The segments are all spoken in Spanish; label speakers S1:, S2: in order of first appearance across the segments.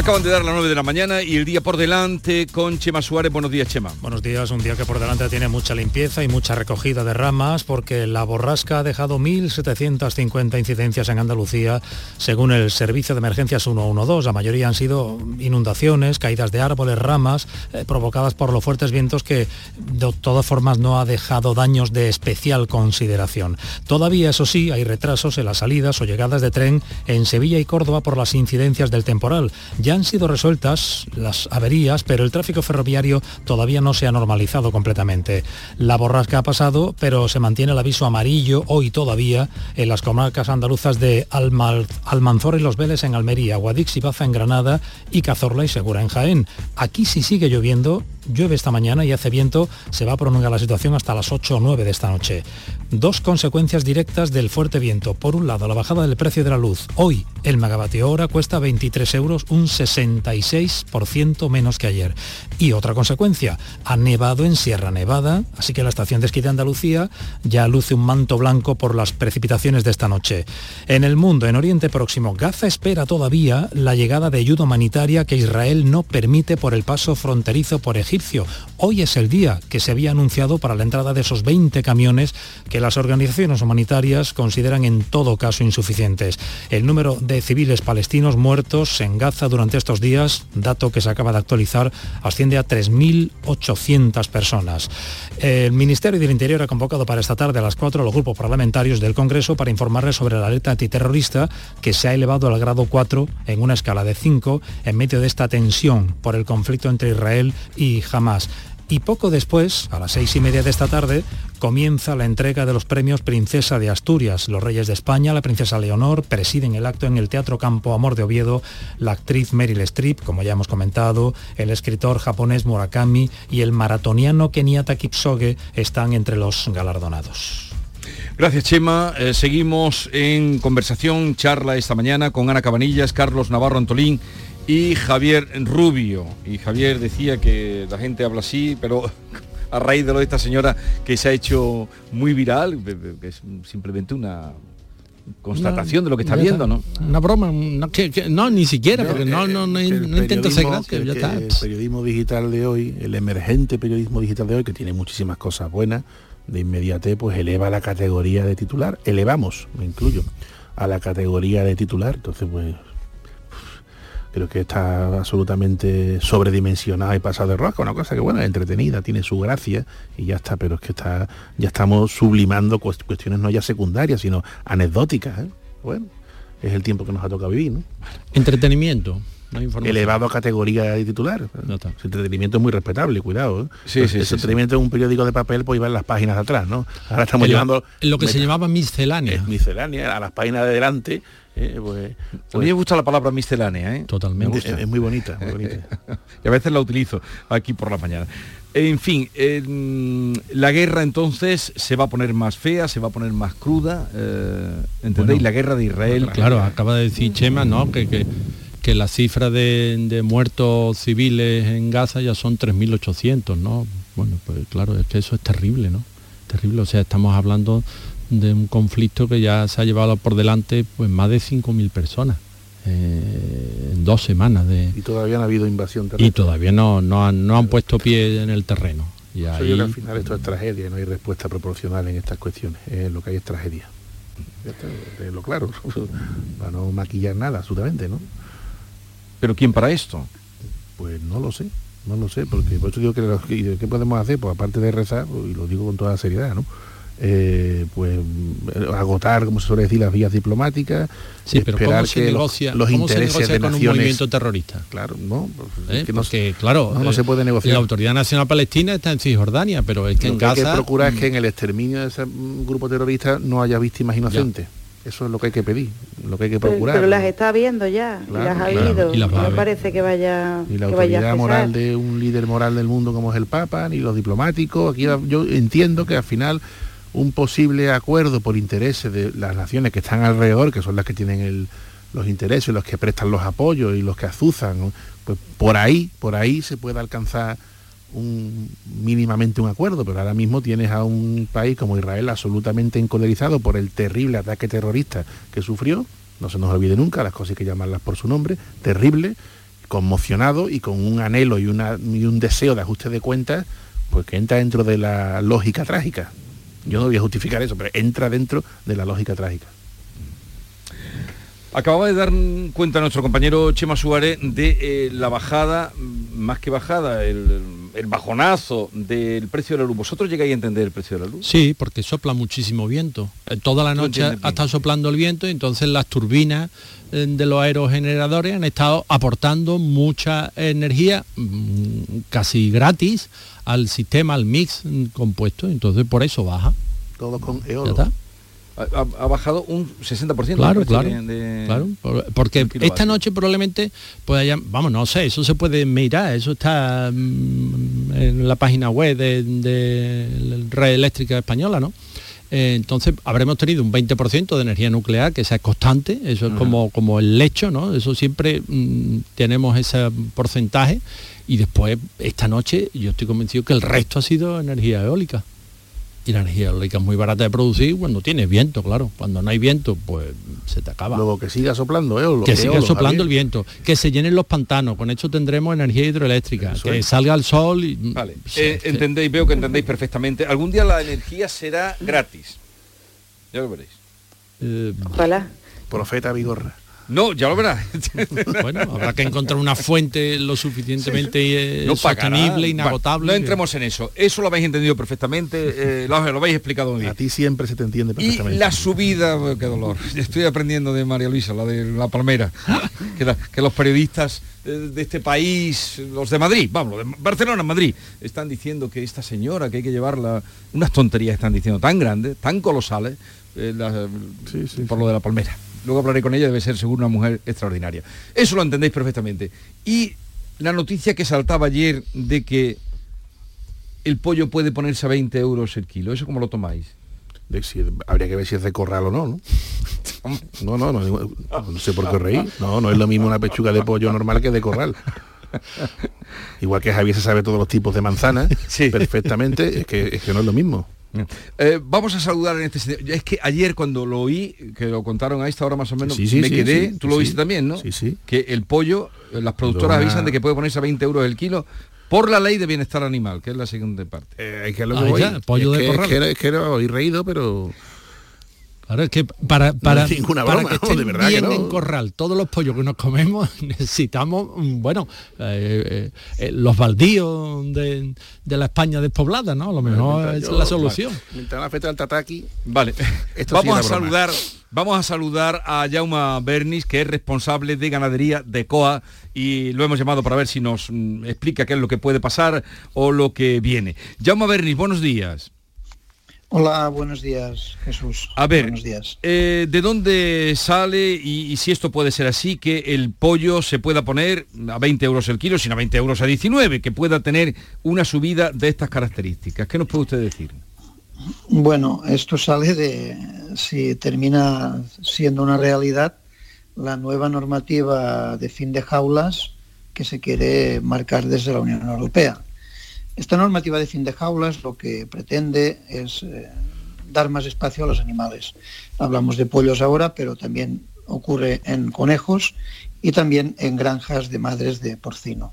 S1: Acaban de dar las 9 de la mañana y el día por delante con Chema Suárez. Buenos días, Chema.
S2: Buenos días, un día que por delante tiene mucha limpieza y mucha recogida de ramas porque la borrasca ha dejado 1.750 incidencias en Andalucía según el Servicio de Emergencias 112. La mayoría han sido inundaciones, caídas de árboles, ramas, eh, provocadas por los fuertes vientos que de todas formas no ha dejado daños de especial consideración. Todavía, eso sí, hay retrasos en las salidas o llegadas de tren en Sevilla y Córdoba por las incidencias del temporal. Han sido resueltas las averías, pero el tráfico ferroviario todavía no se ha normalizado completamente. La borrasca ha pasado, pero se mantiene el aviso amarillo hoy todavía en las comarcas andaluzas de Almanzor y Los Vélez en Almería, Guadix y Baza en Granada y Cazorla y Segura en Jaén. Aquí si sigue lloviendo llueve esta mañana y hace viento, se va a prolongar la situación hasta las 8 o 9 de esta noche. Dos consecuencias directas del fuerte viento. Por un lado, la bajada del precio de la luz. Hoy el megavatio hora cuesta 23 euros, un 66% menos que ayer. Y otra consecuencia, ha nevado en Sierra Nevada, así que la estación de esquí de Andalucía ya luce un manto blanco por las precipitaciones de esta noche. En el mundo, en Oriente Próximo, Gaza espera todavía la llegada de ayuda humanitaria que Israel no permite por el paso fronterizo por Egipto Hoy es el día que se había anunciado para la entrada de esos 20 camiones que las organizaciones humanitarias consideran en todo caso insuficientes. El número de civiles palestinos muertos en Gaza durante estos días, dato que se acaba de actualizar, asciende a 3.800 personas. El Ministerio del Interior ha convocado para esta tarde a las 4 a los grupos parlamentarios del Congreso para informarles sobre la alerta antiterrorista que se ha elevado al grado 4 en una escala de 5 en medio de esta tensión por el conflicto entre Israel y jamás. Y poco después, a las seis y media de esta tarde, comienza la entrega de los premios Princesa de Asturias. Los Reyes de España, la Princesa Leonor, presiden el acto en el Teatro Campo Amor de Oviedo, la actriz Meryl Streep, como ya hemos comentado, el escritor japonés Murakami y el maratoniano Kenyatta Kipsoge están entre los galardonados.
S1: Gracias, Chema. Eh, seguimos en conversación, charla esta mañana con Ana Cabanillas, Carlos Navarro Antolín y Javier Rubio. Y Javier decía que la gente habla así, pero a raíz de lo de esta señora que se ha hecho muy viral, que es simplemente una constatación de lo que está viendo, ¿no?
S3: Una broma, no, que, no ni siquiera, porque no, no, no, intento ser
S4: gracia, ya está. El periodismo digital de hoy, el emergente periodismo digital de hoy, que tiene muchísimas cosas buenas, de inmediate, pues eleva la categoría de titular, elevamos, me incluyo, a la categoría de titular, entonces pues creo que está absolutamente sobredimensionada y pasado de rosca, una cosa que bueno, es entretenida, tiene su gracia y ya está, pero es que está, ya estamos sublimando cuestiones no ya secundarias, sino anecdóticas. ¿eh? Bueno, es el tiempo que nos ha tocado vivir, ¿no?
S3: Entretenimiento.
S4: elevado a categoría de titular. No entretenimiento es muy respetable, cuidado. ¿eh? Sí, sí, entretenimiento es un periódico de papel, pues iba en las páginas de atrás, ¿no? Ahora estamos llevando...
S3: Lo que se llamaba miscelánea.
S4: miscelánea, a las páginas de delante
S1: eh, pues, a mí me gusta la palabra miscelánea, ¿eh?
S3: Totalmente.
S4: Es, muy bonita,
S1: y a veces la utilizo aquí por la mañana. En fin, la guerra entonces se va a poner más fea, se va a poner más cruda, eh, ¿entendéis? la guerra de Israel.
S3: Claro, acaba de decir Chema, ¿no? Que, que, que la cifra de, muertos civiles en Gaza ya son 3.800, ¿no? Bueno, pues claro, es que eso es terrible, ¿no? Terrible, o sea, estamos hablando de un conflicto que ya se ha llevado por delante pues más de 5.000 personas eh, en dos semanas de
S4: y todavía no ha habido invasión terrestre.
S3: y todavía no, no, han, no han puesto pie en el terreno. Y
S4: ahí... al final esto es tragedia no hay respuesta proporcional en estas cuestiones lo que hay es tragedia. Lo claro para no maquillar nada absolutamente no
S1: pero quién para esto
S4: pues no lo sé no lo sé porque por eso digo que qué podemos hacer pues aparte de rezar y lo digo con toda seriedad no eh, pues agotar, como se suele decir, las vías diplomáticas,
S3: sí, pero esperar se que negocia, los, intereses de con un movimiento terrorista.
S4: Claro, no,
S3: pues, ¿Eh? porque claro, no, se puede negociar. La Autoridad Nacional Palestina está en Cisjordania, pero es que en Gaza...
S4: Lo que hay que procurar es que mm. en el exterminio de ese grupo terrorista no haya víctimas inocentes. Eso es lo que hay que pedir, lo que hay que procurar.
S5: Pero, las está viendo ya, las ha habido. Y no parece que vaya
S4: Y la autoridad moral de un líder moral del mundo como es el Papa, ni los diplomáticos. Aquí yo entiendo que al final un posible acuerdo por intereses de las naciones que están alrededor, que son las que tienen los intereses, los que prestan los apoyos y los que azuzan, pues por ahí, por ahí se puede alcanzar un, mínimamente un acuerdo, pero ahora mismo tienes a un país como Israel absolutamente encolerizado por el terrible ataque terrorista que sufrió, no se nos olvide nunca, las cosas hay que llamarlas por su nombre, terrible, conmocionado y con un anhelo y, un deseo de ajuste de cuentas, pues que entra dentro de la lógica trágica. Yo no voy a justificar eso, pero entra dentro de la lógica trágica.
S1: Acababa de dar cuenta nuestro compañero Chema Suárez de eh, la bajada, más que bajada, el, bajonazo del precio de la luz. ¿Vosotros llegáis a entender el precio de la luz?
S3: Sí, porque sopla muchísimo viento. Eh, toda la noche ha estado soplando el viento y entonces las turbinas eh, de los aerogeneradores han estado aportando mucha energía mm, casi gratis al sistema, al mix compuesto. Entonces por eso baja.
S4: Todo con eolo
S1: ha, bajado un 60%.
S3: Claro, claro, claro. Porque esta noche probablemente pues haya, vamos, no sé, eso se puede mirar, eso está mm, en la página web de, la Red Eléctrica Española, ¿no? Eh, entonces habremos tenido un 20% de energía nuclear, que sea constante, eso es como, como el lecho, ¿no? Eso siempre mm, tenemos ese porcentaje y después esta noche yo estoy convencido que el resto ha sido energía eólica y la energía eólica es muy barata de producir cuando tiene viento, claro. Cuando no hay viento, pues se te acaba.
S4: Luego que siga soplando, ¿eh?
S3: que siga soplando el viento, que se llenen los pantanos, con eso tendremos energía hidroeléctrica, que salga el sol y...
S1: Vale, eh, entendéis, veo que entendéis perfectamente. Algún día la energía será gratis. Ya lo veréis.
S5: Eh, Ojalá.
S4: Profeta Vigorra.
S1: No, ya lo verás.
S3: bueno, habrá que encontrar una fuente lo suficientemente eh, sostenible, inagotable.
S1: no entremos en eso. Eso lo habéis entendido perfectamente, eh, lo, habéis explicado muy bien.
S4: A ti siempre se te entiende perfectamente.
S1: Y la subida, qué dolor. Estoy aprendiendo de María Luisa, la de la palmera, que, los periodistas de este país, los de Madrid, vamos, de Barcelona, Madrid, están diciendo que esta señora, que hay que llevarla, unas tonterías están diciendo tan grandes, tan colosales, eh, por lo de la palmera luego hablaré con ella, debe ser seguro una mujer extraordinaria. Eso lo entendéis perfectamente. Y la noticia que saltaba ayer de que el pollo puede ponerse a 20 euros el kilo, ¿eso cómo lo tomáis?
S4: habría que ver si es de corral o no, ¿no? No, no, no, no sé por qué reír. No, no es lo mismo una pechuga de pollo normal que de corral. Igual que Javier se sabe todos los tipos de manzanas perfectamente, es que, es que no es lo mismo.
S1: Eh, vamos a saludar en este sentido. Es que ayer cuando lo oí, que lo contaron a esta hora más o menos, me quedé, tú lo viste también, ¿no?
S4: Sí, sí.
S1: Que el pollo, eh, las productoras avisan de que puede ponerse a 20 euros el kilo por la ley de bienestar animal, que es la segunda parte.
S4: Eh, que lo ah, pollo de que, que, reído, pero
S3: Ahora es que para, para, para que estén verdad bien en corral todos los pollos que nos comemos necesitamos, mm, bueno, eh, eh, eh, los baldíos de, la España despoblada, ¿no? A lo mejor es la solución.
S4: Mientras la del tataki.
S1: Vale, vamos a saludar. Vamos a saludar a Jauma Bernis, que es responsable de ganadería de COA, y lo hemos llamado para ver si nos mm, explica qué es lo que puede pasar o lo que viene. Jauma Bernis, buenos días.
S6: Hola, buenos días, Jesús.
S1: A ver,
S6: buenos días.
S1: Eh, ¿de dónde sale y, si esto puede ser así, que el pollo se pueda poner a 20 euros el kilo, sino a 20 euros a 19, que pueda tener una subida de estas características? ¿Qué nos puede usted decir?
S6: Bueno, esto sale de, si termina siendo una realidad, la nueva normativa de fin de jaulas que se quiere marcar desde la Unión Europea esta normativa de fin de jaulas lo que pretende es eh, dar más espacio a los animales. Hablamos de pollos ahora, pero también ocurre en conejos y también en granjas de madres de porcino.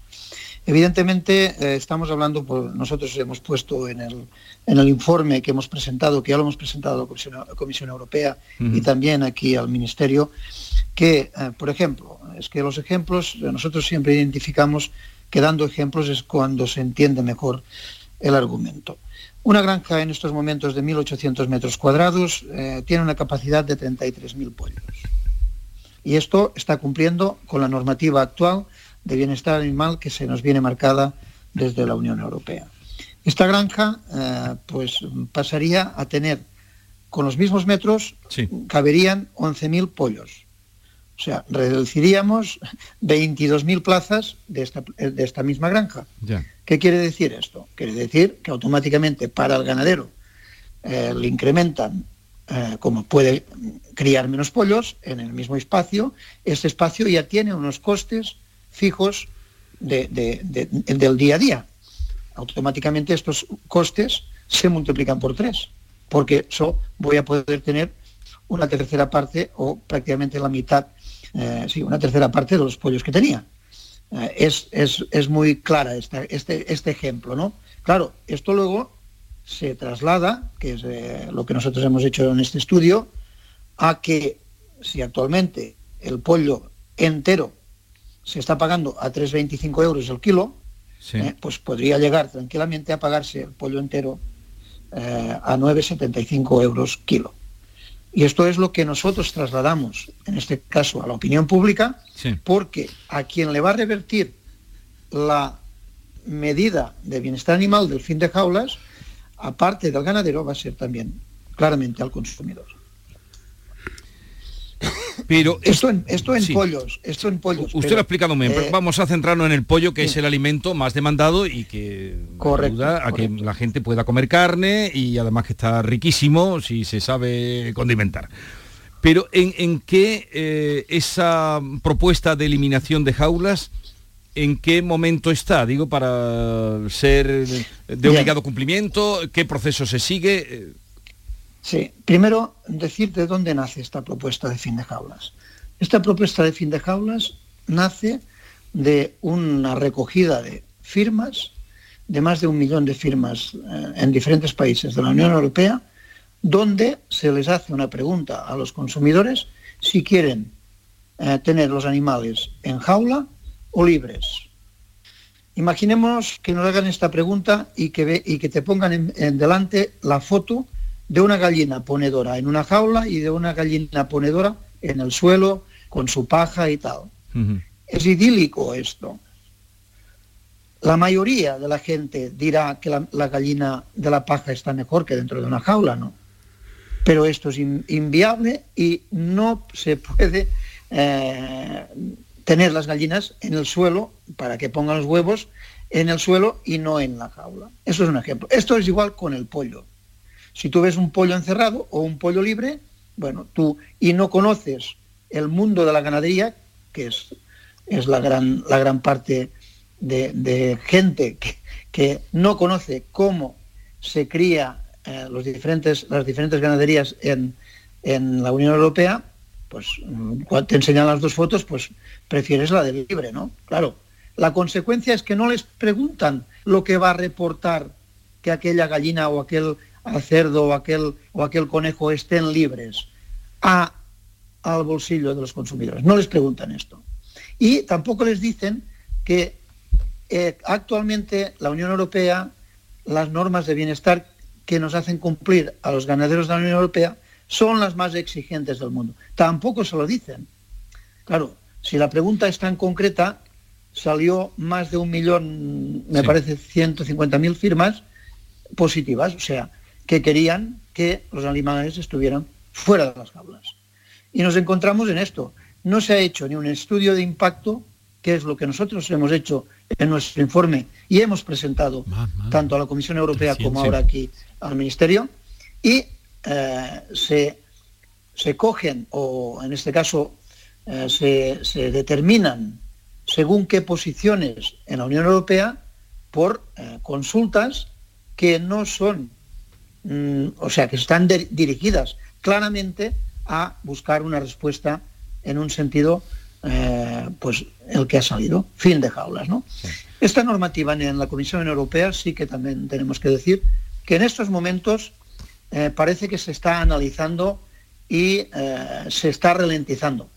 S6: Evidentemente, eh, estamos hablando, nosotros hemos puesto en el, informe que hemos presentado, que ya lo hemos presentado a la Comisión, Europea y también aquí al Ministerio, que, eh, por ejemplo, es que los ejemplos, nosotros siempre identificamos que dando ejemplos es cuando se entiende mejor el argumento. Una granja en estos momentos de 1.800 metros cuadrados eh, tiene una capacidad de 33.000 pollos. Y esto está cumpliendo con la normativa actual de bienestar animal que se nos viene marcada desde la Unión Europea. Esta granja eh, pues pasaría a tener, con los mismos metros, caberían 11.000 pollos. O sea, reduciríamos 22.000 plazas de esta, de esta, misma granja. ¿Qué quiere decir esto? Quiere decir que automáticamente para el ganadero eh, le incrementan, eh, como puede criar menos pollos en el mismo espacio, este espacio ya tiene unos costes fijos del día a día. automáticamente estos costes se multiplican por tres, porque eso voy a poder tener una tercera parte o prácticamente la mitad, eh, sí, una tercera parte de los pollos que tenía. Eh, es, es, muy clara este, este ejemplo, ¿no? Claro, esto luego se traslada, que es eh, lo que nosotros hemos hecho en este estudio, a que si actualmente el pollo entero se está pagando a 3,25 euros el kilo, pues podría llegar tranquilamente a pagarse el pollo entero a 9,75 euros kilo. Y esto es lo que nosotros trasladamos, en este caso, a la opinión pública, porque a quien le va a revertir la medida de bienestar animal del fin de jaulas, aparte del ganadero, va a ser también claramente al consumidor.
S1: Pero
S6: esto en, esto en pollos, esto en pollos.
S1: Usted lo ha explicado bien, pero eh, vamos a centrarnos en el pollo, que es el alimento más demandado y que ayuda a que la gente pueda comer carne y además que está riquísimo si se sabe condimentar. Pero ¿en, qué eh, esa propuesta de eliminación de jaulas, en qué momento está? Digo, para ser de obligado cumplimiento, ¿qué proceso se sigue?
S6: Sí, primero decir de dónde nace esta propuesta de fin de jaulas. Esta propuesta de fin de jaulas nace de una recogida de firmas, de más de un millón de firmas eh, en diferentes países de la Unión Europea, donde se les hace una pregunta a los consumidores si quieren eh, tener los animales en jaula o libres. Imaginemos que nos hagan esta pregunta y que, y que te pongan en delante la foto de una gallina ponedora en una jaula y de una gallina ponedora en el suelo con su paja y tal. Es idílico esto. La mayoría de la gente dirá que la, gallina de la paja está mejor que dentro de una jaula, ¿no? Pero esto es inviable y no se puede eh, tener las gallinas en el suelo para que pongan los huevos en el suelo y no en la jaula. Eso es un ejemplo. Esto es igual con el pollo. Si tú ves un pollo encerrado o un pollo libre, bueno, tú y no conoces el mundo de la ganadería, que es, es la, gran, la gran parte de, gente que, no conoce cómo se cría eh, los diferentes, las diferentes ganaderías en, en la Unión Europea, pues cuando te enseñan las dos fotos, pues prefieres la del libre, ¿no? Claro, la consecuencia es que no les preguntan lo que va a reportar que aquella gallina o aquel al cerdo o aquel, o aquel conejo estén libres a, al bolsillo de los consumidores. No les preguntan esto. Y tampoco les dicen que eh, actualmente la Unión Europea, las normas de bienestar que nos hacen cumplir a los ganaderos de la Unión Europea son las más exigentes del mundo. Tampoco se lo dicen. Claro, si la pregunta es tan concreta, salió más de un millón, me parece 150.000 firmas positivas. O sea, que querían que los animales estuvieran fuera de las jaulas. Y nos encontramos en esto. No se ha hecho ni un estudio de impacto, que es lo que nosotros hemos hecho en nuestro informe y hemos presentado tanto a la Comisión Europea como ahora aquí al Ministerio, y eh, se, se, cogen, o en este caso eh, se, determinan según qué posiciones en la Unión Europea por eh, consultas que no son Mm, o sea, que están dirigidas claramente a buscar una respuesta en un sentido, eh, pues el que ha salido, fin de jaulas. ¿no? Esta normativa en la Comisión Europea sí que también tenemos que decir que en estos momentos eh, parece que se está analizando y eh, se está ralentizando.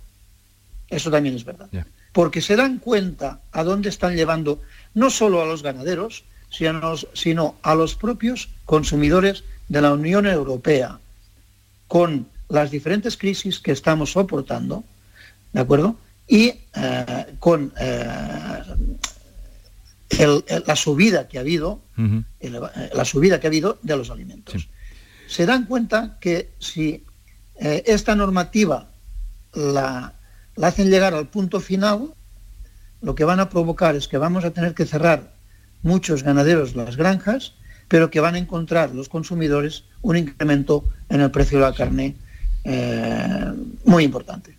S6: Eso también es verdad. Porque se dan cuenta a dónde están llevando no solo a los ganaderos, sino a los propios consumidores de la Unión Europea con las diferentes crisis que estamos soportando, ¿de acuerdo? Y eh, con eh, la subida que ha habido, la subida que ha habido de los alimentos. Se dan cuenta que si eh, esta normativa la, la hacen llegar al punto final, lo que van a provocar es que vamos a tener que cerrar muchos ganaderos las granjas pero que van a encontrar los consumidores un incremento en el precio de la carne eh, muy importante.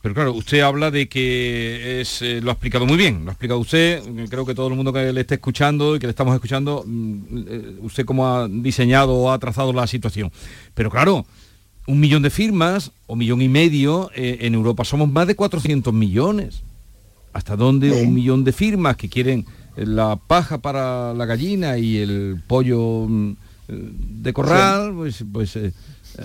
S1: Pero claro, usted habla de que es, eh, lo ha explicado muy bien, lo ha explicado usted, creo que todo el mundo que le esté escuchando y que le estamos escuchando, mm, eh, usted cómo ha diseñado o ha trazado la situación. Pero claro, un millón de firmas o millón y medio, eh, en Europa somos más de 400 millones. ¿Hasta dónde un millón de firmas que quieren la paja para la gallina y el pollo mm, de corral? Pues, pues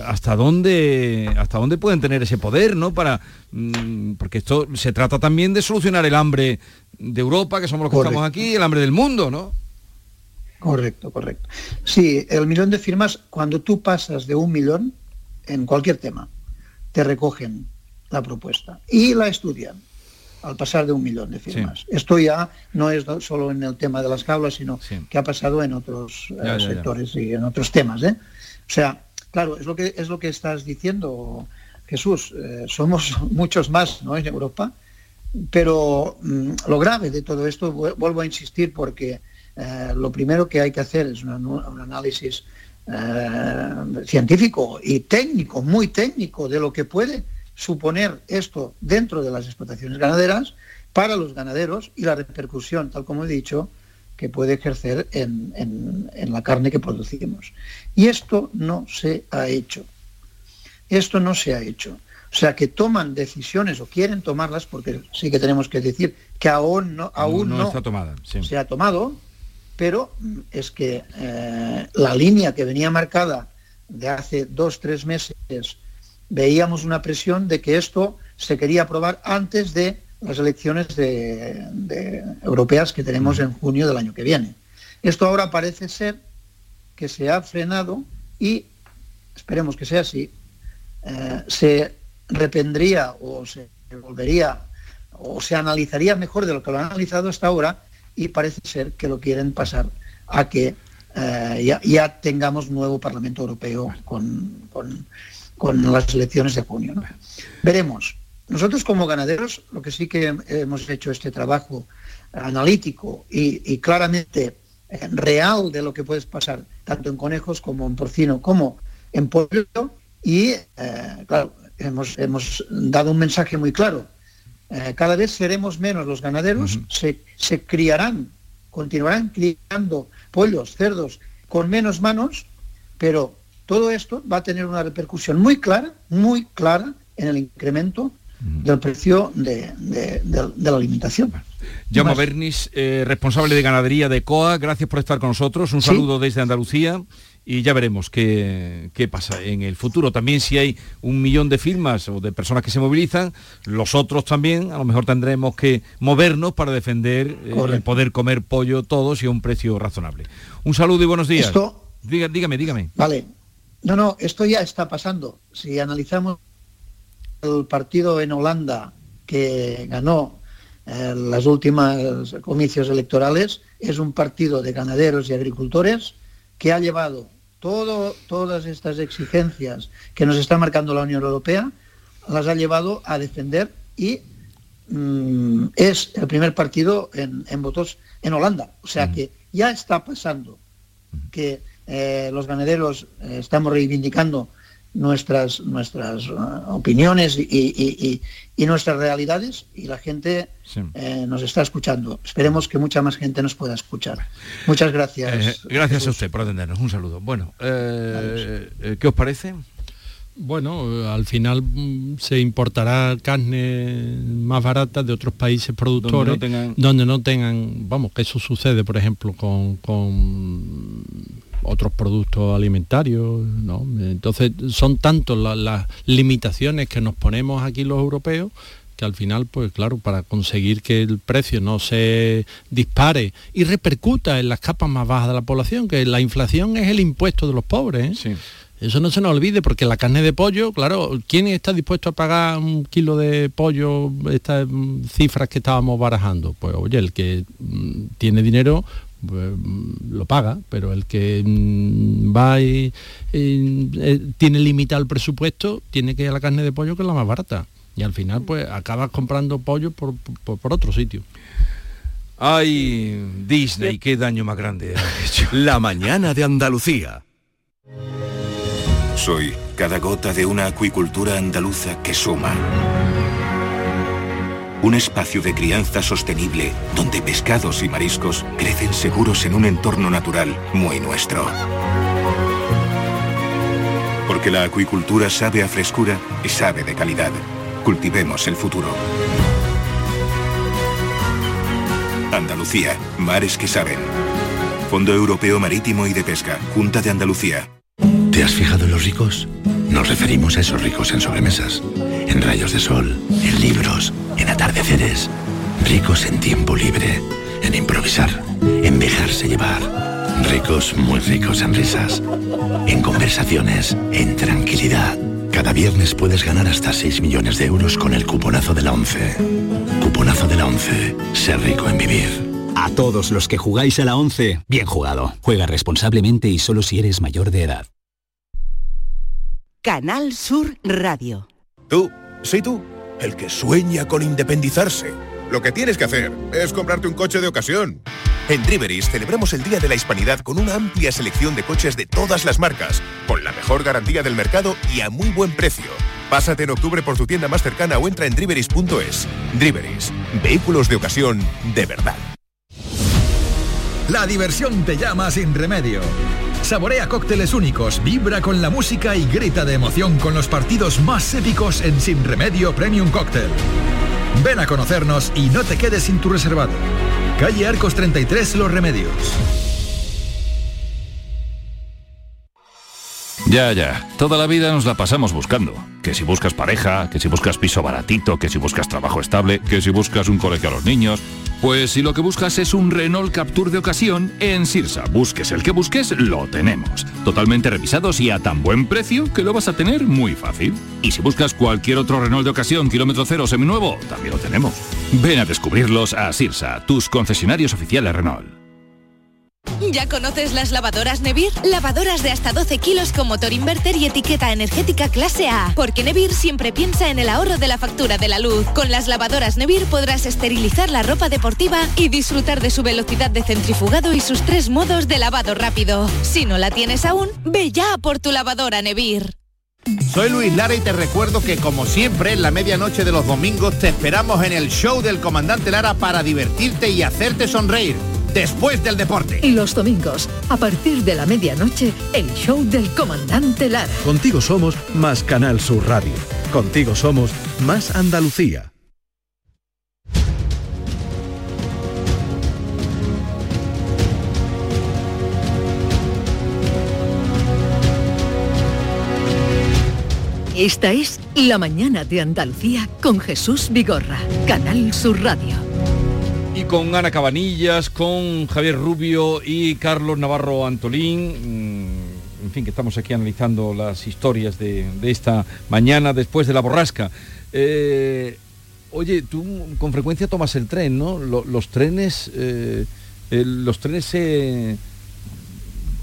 S1: hasta dónde hasta dónde pueden tener ese poder, ¿no? Para mm, porque esto se trata también de solucionar el hambre de Europa, que somos los que estamos aquí, el hambre del mundo, ¿no?
S6: Correcto, correcto. Sí, el millón de firmas, cuando tú pasas de un millón en cualquier tema, te recogen la propuesta y la estudian al pasar de un millón de firmas. Esto ya no es solo en el tema de las jaulas, sino que ha pasado en otros eh, sectores y en otros temas. ¿eh? O sea, Claro, es lo que, es lo que estás diciendo, Jesús. Eh, somos muchos más ¿no? en Europa, pero mm, lo grave de todo esto, vuelvo a insistir, porque eh, lo primero que hay que hacer es un análisis científico y técnico, muy técnico, de lo que puede suponer esto dentro de las explotaciones ganaderas para los ganaderos y la repercusión, tal como he dicho, que puede ejercer en, la carne que producimos. Y esto no se ha hecho. Esto no se ha hecho. O sea, que toman decisiones o quieren tomarlas, porque sí que tenemos que decir que aún no, aún no,
S1: está tomada,
S6: se ha tomado, pero es que eh, la línea que venía marcada de hace dos, tres meses, veíamos una presión de que esto se quería aprobar antes de las elecciones de, europeas que tenemos en junio del año que viene. Esto ahora parece ser que se ha frenado y, esperemos que sea así, eh, se rependría o se volvería o se analizaría mejor de lo que lo han analizado hasta ahora y parece ser que lo quieren pasar a que eh, ya, tengamos nuevo Parlamento Europeo con, con, las elecciones de junio. Veremos. Nosotros como ganaderos, lo que sí que hemos hecho este trabajo analítico y, claramente eh, real de lo que puede pasar tanto en conejos como en porcino como en pollo y eh, claro, hemos, hemos, dado un mensaje muy claro. Eh, cada vez seremos menos los ganaderos, se, se criarán, continuarán criando pollos, cerdos con menos manos, pero todo esto va a tener una repercusión muy clara, muy clara en el incremento del precio de, la alimentación.
S1: Llamo Bernis, eh, responsable de ganadería de COA, gracias por estar con nosotros, un saludo desde Andalucía y ya veremos qué, pasa en el futuro. También si hay un millón de firmas o de personas que se movilizan, los otros también a lo mejor tendremos que movernos para defender eh, el poder comer pollo todos y a un precio razonable. Un saludo y buenos días. dígame, dígame.
S6: Vale. No, no, esto ya está pasando. Si analizamos el partido en Holanda que ganó eh, las últimas comicios electorales es un partido de ganaderos y agricultores que ha llevado todo, todas estas exigencias que nos está marcando la Unión Europea, las ha llevado a defender y mm, es el primer partido en, votos en Holanda. O sea que ya está pasando que eh, los ganaderos eh, estamos reivindicando nuestras, nuestras uh, opiniones y, nuestras realidades y la gente eh, nos está escuchando. Esperemos que mucha más gente nos pueda escuchar. Muchas gracias.
S1: Eh, gracias a usted por atendernos. Un saludo. Bueno, eh, ¿qué os parece?
S3: Bueno, al final mm, se importará carne más barata de otros países productores donde no tengan, vamos, que eso sucede, por ejemplo, con otros productos alimentarios, ¿no? Entonces son tantos las limitaciones que nos ponemos aquí los europeos que al final, pues claro, para conseguir que el precio no se dispare y repercuta en las capas más bajas de la población, que la inflación es el impuesto de los pobres. ¿eh? Eso no se nos olvide porque la carne de pollo, claro, ¿quién está dispuesto a pagar un kilo de pollo, estas cifras que estábamos barajando? Pues oye, el que mm, tiene dinero pues, mm, lo paga, pero el que mm, va y, eh, tiene limitado el presupuesto, tiene que ir a la carne de pollo que es la más barata. Y al final pues acabas comprando pollo por, otro sitio.
S1: Ay, Disney, qué daño más grande
S7: La mañana de Andalucía. Soy cada gota de una acuicultura andaluza que suma
S8: Un espacio de crianza sostenible donde pescados y mariscos crecen seguros en un entorno natural muy nuestro. Porque la acuicultura sabe a frescura y sabe de calidad. Cultivemos el futuro. Andalucía, mares que saben. Fondo Europeo Marítimo y de Pesca, Junta de Andalucía.
S9: ¿Te has fijado en los ricos? Nos referimos a esos ricos en sobremesas, en rayos de sol, en libros, en atardeceres. Ricos en tiempo libre, en improvisar, en dejarse llevar. Ricos, muy ricos en risas, en conversaciones, en tranquilidad. Cada viernes puedes ganar hasta 6 millones de euros con el cuponazo de la 11. Cuponazo de la 11. Ser rico en vivir.
S10: A todos los que jugáis a la 11, bien jugado. Juega responsablemente y solo si eres mayor de edad.
S11: Canal Sur Radio.
S12: Tú, sí tú, el que sueña con independizarse. Lo que tienes que hacer es comprarte un coche de ocasión. En Driveris celebramos el Día de la Hispanidad con una amplia selección de coches de todas las marcas, con la mejor garantía del mercado y a muy buen precio. Pásate en octubre por tu tienda más cercana o entra en driveris.es. Driveris, vehículos de ocasión de verdad.
S13: La diversión te llama sin remedio. Saborea cócteles únicos, vibra con la música y grita de emoción con los partidos más épicos en Sin Remedio Premium Cóctel. Ven a conocernos y no te quedes sin tu reservado. Calle Arcos 33 Los Remedios.
S14: Ya, ya. Toda la vida nos la pasamos buscando. Que si buscas pareja, que si buscas piso baratito, que si buscas trabajo estable, que si buscas un colegio a los niños. Pues si lo que buscas es un Renault Capture de ocasión, en Sirsa, busques el que busques, lo tenemos. Totalmente revisados y a tan buen precio que lo vas a tener muy fácil. Y si buscas cualquier otro Renault de ocasión, kilómetro cero seminuevo, también lo tenemos. Ven a descubrirlos a Sirsa, tus concesionarios oficiales Renault.
S15: ¿Ya conoces las lavadoras Nevir? Lavadoras de hasta 12 kilos con motor inverter y etiqueta energética clase A. Porque Nevir siempre piensa en el ahorro de la factura de la luz. Con las lavadoras Nevir podrás esterilizar la ropa deportiva y disfrutar de su velocidad de centrifugado y sus tres modos de lavado rápido. Si no la tienes aún, ve ya por tu lavadora Nevir.
S16: Soy Luis Lara y te recuerdo que como siempre en la medianoche de los domingos te esperamos en el show del comandante Lara para divertirte y hacerte sonreír después del deporte.
S17: Y los domingos, a partir de la medianoche, el show del comandante Lara.
S7: Contigo somos más Canal Sur Radio. Contigo somos más Andalucía.
S17: Esta es La mañana de Andalucía con Jesús Vigorra, Canal Sur Radio
S1: y con Ana Cabanillas, con Javier Rubio y Carlos Navarro Antolín. Mm, en fin, que estamos aquí analizando las historias de, esta mañana después de la borrasca. Eh, oye, tú con frecuencia tomas el tren, ¿no? los trenes, eh, los trenes se...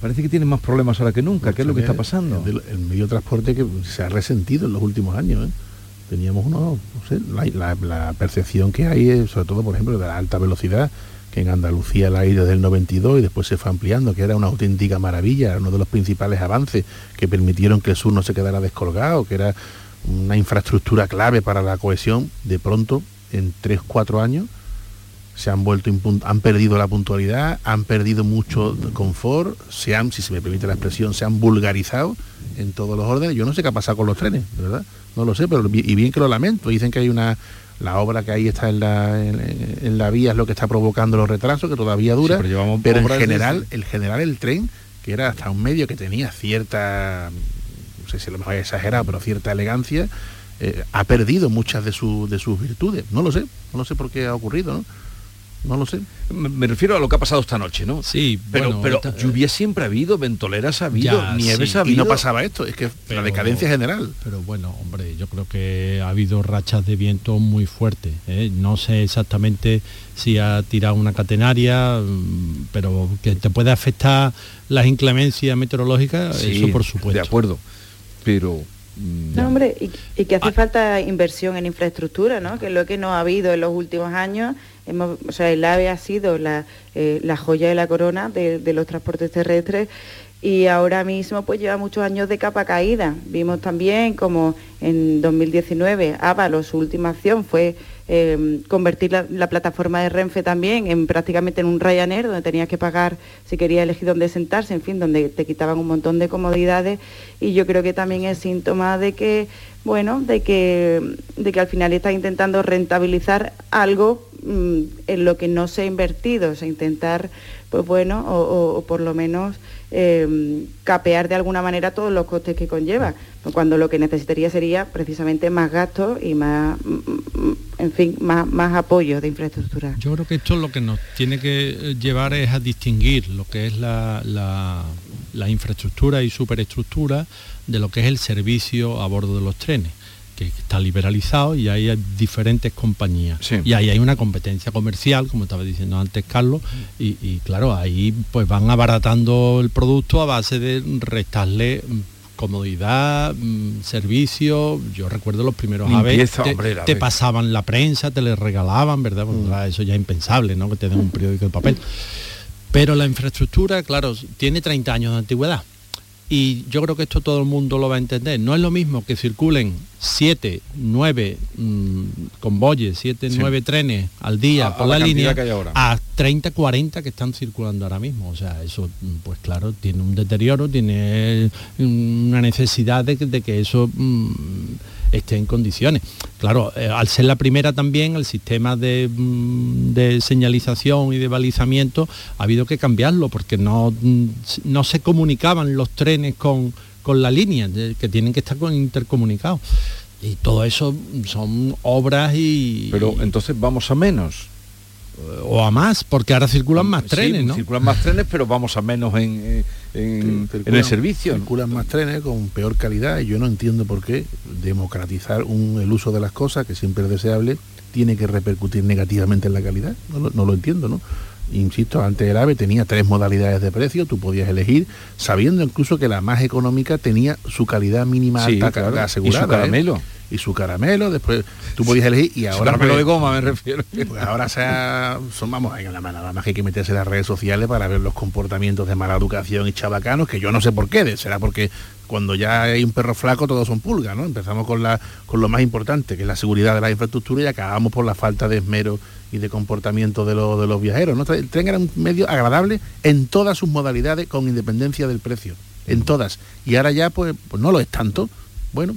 S1: Parece que tienen más problemas ahora que nunca. ¿Qué es lo que está pasando?
S4: El, medio de transporte que se ha resentido en los últimos años. ¿eh? Teníamos uno, no sé, la, percepción que hay, sobre todo, por ejemplo, de la alta velocidad, que en Andalucía la hay desde el 92 y después se fue ampliando, que era una auténtica maravilla, uno de los principales avances que permitieron que el sur no se quedara descolgado, que era una infraestructura clave para la cohesión, de pronto, en 3-4 años, se han vuelto han perdido la puntualidad, han perdido mucho confort, se han, si se me permite la expresión, se han vulgarizado en todos los órdenes. Yo no sé qué ha pasado con los trenes, ¿verdad? No lo sé, pero y bien que lo lamento. Dicen que hay una la obra que ahí está en la, en, la vía es lo que está provocando los retrasos, que todavía dura, pero, en general, el general el tren, que era hasta un medio que tenía cierta, no sé si lo mejor exagerado, pero cierta elegancia, eh, ha perdido muchas de, de sus virtudes. No lo sé, no lo sé por qué ha ocurrido, ¿no? No lo sé.
S1: Me, refiero a lo que ha pasado esta noche, ¿no?
S4: Sí,
S1: pero, pero lluvia siempre ha habido, ventoleras ha habido, nieves ha habido.
S4: Y no pasaba esto, es que la decadencia general.
S3: Pero bueno, hombre, yo creo que ha habido rachas de viento muy fuertes. ¿eh? No sé exactamente si ha tirado una catenaria, mm, pero que te puede afectar las inclemencias meteorológicas, eso por supuesto.
S1: De acuerdo. Pero
S5: mm, no, hombre, y, que hace ah. falta inversión en infraestructura, ¿no? Que es lo que no ha habido en los últimos años el AVE ha sido la, eh, joya de la corona de, los transportes terrestres y ahora mismo pues lleva muchos años de capa caída. Vimos también como en 2019 Ábalos, su última acción fue eh, convertir la, plataforma de Renfe también en prácticamente en un Ryanair, donde tenías que pagar si querías elegir dónde sentarse, en fin, donde te quitaban un montón de comodidades. Y yo creo que también es síntoma de que, bueno, de que, de que al final estás intentando rentabilizar algo mm, en lo que no se ha invertido, o sea, intentar, pues bueno, o por lo menos Em, capear de alguna manera todos los costes que conlleva, cuando lo que necesitaría sería precisamente más gastos y más, mm, mm, en fin, más, más apoyo de infraestructura.
S3: Yo creo que esto lo que nos tiene que eh, llevar es a distinguir lo que es la, la infraestructura y superestructura de lo que es el servicio a bordo de los trenes que está liberalizado y ahí hay diferentes compañías. Y ahí hay una competencia comercial, como estaba diciendo antes Carlos, y, claro, ahí pues van abaratando el producto a base de restarle mm, comodidad, mm, servicio. Yo recuerdo los primeros aves, te, pasaban la prensa, te le regalaban, ¿verdad? Mm. eso ya es impensable, ¿no? Que te den un periódico de papel. Pero la infraestructura, claro, tiene 30 años de antigüedad y yo creo que esto todo el mundo lo va a entender. No es lo mismo que circulen siete, nueve mm, convoyes, siete, nueve trenes al día por la, línea a 30, 40 que están circulando ahora mismo. O sea, eso, mm, pues claro, tiene un deterioro, tiene mm, una necesidad de, que eso esté en condiciones. Claro, eh, al ser la primera también, el sistema mm, de, señalización y de balizamiento ha habido que cambiarlo porque no, mm, no se comunicaban los trenes con, con la línea, que tienen que estar intercomunicados. Y todo eso son obras y...
S1: Pero entonces vamos a menos
S3: o a más, porque ahora circulan más trenes, ¿no?
S1: Circulan más trenes, pero vamos a menos en, en, el servicio.
S4: Circulan más trenes con peor calidad y yo no entiendo por qué democratizar el uso de las cosas, que siempre es deseable, tiene que repercutir negativamente en la calidad. No lo, entiendo, ¿no? Insisto, antes el AVE tenía tres modalidades de precio, tú podías elegir, sabiendo incluso que la más económica tenía su calidad mínima asegurada. Y su ¿eh? Y su caramelo, después tú podías elegir y ahora...
S1: caramelo de goma me refiero.
S4: Pues ahora sea, son, vamos, nada más que hay que meterse en las redes sociales para ver los comportamientos de mala educación y chabacanos, que yo no sé por qué, será porque cuando ya hay un perro flaco todos son pulgas, ¿no? Empezamos con, la, con lo más importante, que es la seguridad de la infraestructura y acabamos por la falta de esmero y de comportamiento de, de los viajeros. ¿no? El tren era un medio agradable en todas sus modalidades con independencia del precio, en todas. Y ahora ya pues, pues no lo es tanto. Bueno,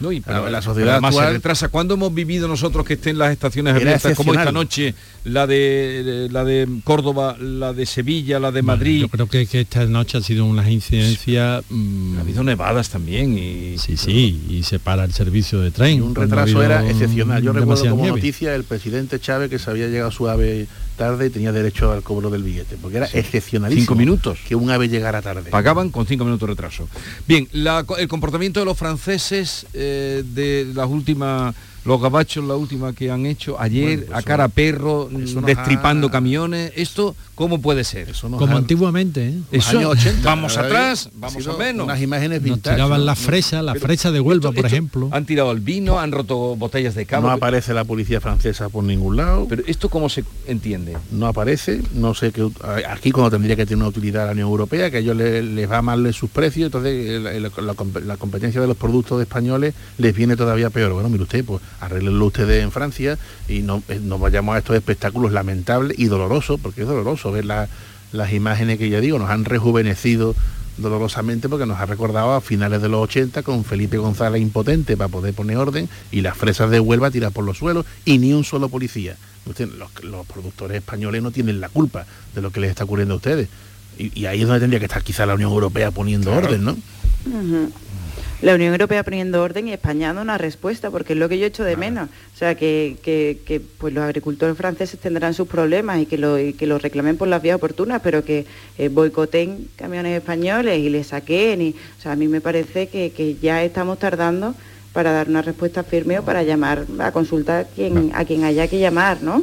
S1: no, y la sociedad se retrasa. ¿Cuándo hemos vivido nosotros que estén las estaciones abiertas como esta noche, la de la de Córdoba, la de Sevilla, la de Madrid?
S3: yo creo que, esta noche ha sido una incidencia.
S1: Mm, ha habido nevadas también y
S3: sí, sí, y se para el servicio de tren.
S4: un retraso era excepcional. Yo recuerdo como noticia el presidente Chávez que se había llegado su ave tarde y tenía derecho al cobro del billete, porque era excepcionalísimo.
S1: Cinco minutos.
S4: Que un ave llegara tarde.
S1: Pagaban con cinco minutos de retraso. Bien, el comportamiento de los franceses eh, de las últimas los gabachos, la última que han hecho ayer, a cara perro, destripando camiones, esto ¿cómo puede ser?
S3: Como antiguamente, ¿eh?
S1: Eso, 80, vamos atrás, vamos a menos.
S4: Unas imágenes Nos
S3: tiraban la fresa, la fresa de Huelva, por ejemplo.
S1: Han tirado el vino, han roto botellas de cava.
S4: No aparece la policía francesa por ningún lado.
S1: Pero esto cómo se entiende?
S4: No aparece, no sé qué aquí cuando tendría que tener una utilidad la Unión Europea, que a ellos les, va mal sus precios, entonces la, la competencia de los productos españoles les viene todavía peor. Bueno, mire usted, pues arreglenlo ustedes en Francia y no eh, nos vayamos a estos espectáculos lamentables y dolorosos, porque es doloroso ver las imágenes que ya digo, nos han rejuvenecido dolorosamente porque nos ha recordado a finales de los 80 con Felipe González impotente para poder poner orden y las fresas de Huelva tirar por los suelos y ni un solo policía. Los, productores españoles no tienen la culpa de lo que les está ocurriendo a ustedes. Y, ahí es donde tendría que estar quizá la Unión Europea poniendo orden, ¿no?
S5: La Unión Europea poniendo orden y España dando una respuesta, porque es lo que yo echo de menos. O sea, que, pues los agricultores franceses tendrán sus problemas y que lo, que lo reclamen por las vías oportunas, pero que eh, boicoten camiones españoles y les saquen. Y, o sea, a mí me parece que, ya estamos tardando para dar una respuesta firme o para llamar a consultar a quien, a quien haya que llamar, ¿no?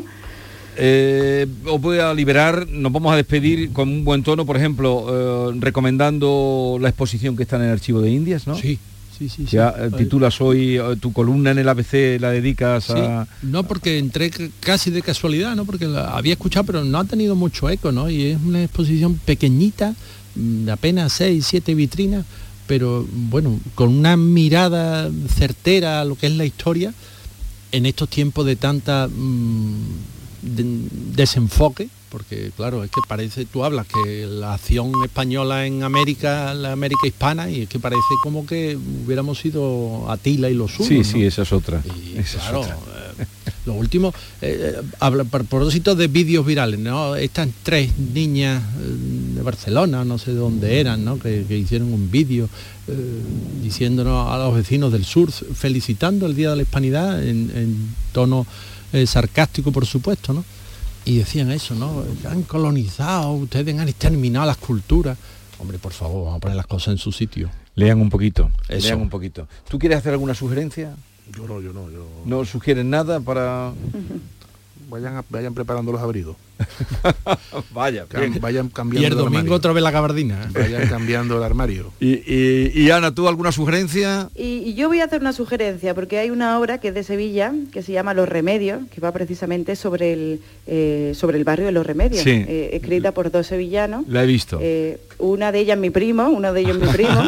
S1: Eh, os voy a liberar, nos vamos a despedir con un buen tono, por ejemplo, eh, recomendando la exposición que está en el archivo de Indias, ¿no?
S3: Sí, Sí, sí,
S1: ya eh, titulas hoy eh, tu columna en el ABC la dedicas a
S3: no porque entré casi de casualidad no porque la había escuchado pero no ha tenido mucho eco no y es una exposición pequeñita mm, de apenas seis siete vitrinas pero bueno con una mirada certera a lo que es la historia en estos tiempos de tanta mm, de- desenfoque, porque claro, es que parece, tú hablas que la acción española en América, la América hispana, y es que parece como que hubiéramos sido Atila y los suyos.
S1: Sí,
S3: ¿no?
S1: sí, esa es otra.
S3: Y
S1: Esa es
S3: claro,
S1: otra.
S3: eh, lo último, eh, eh, habla por propósito de vídeos virales, ¿no? Estas tres niñas eh, de Barcelona, no sé de dónde eran, ¿no? Que, que hicieron un vídeo eh, diciéndonos a los vecinos del sur, felicitando el Día de la Hispanidad en, en tono sarcástico, por supuesto, ¿no? Y decían eso, ¿no? Han colonizado, ustedes han exterminado las culturas. Hombre, por favor, vamos a poner las cosas en su sitio.
S1: Lean un poquito,
S3: Eso.
S1: lean un poquito. ¿Tú quieres hacer alguna sugerencia?
S4: Yo no, yo no, yo...
S1: ¿No sugieres nada para...?
S4: Vayan, a- vayan preparando los abrigos.
S1: Vaya,
S4: Cam- vayan cambiando
S3: Y el
S4: el
S3: domingo
S4: armario.
S3: otra vez la gabardina. ¿eh?
S4: Vayan cambiando el armario.
S1: Y, y- y, Ana, ¿tú alguna sugerencia?
S5: Y, y yo voy a hacer una sugerencia, porque hay una obra que es de Sevilla, que se llama Los Remedios, que va precisamente sobre el, eh, sobre el barrio de Los Remedios,
S1: Sí.
S5: eh, escrita por dos sevillanos.
S1: La he visto.
S5: Eh, una de ellas mi primo, uno de ellos mi primo,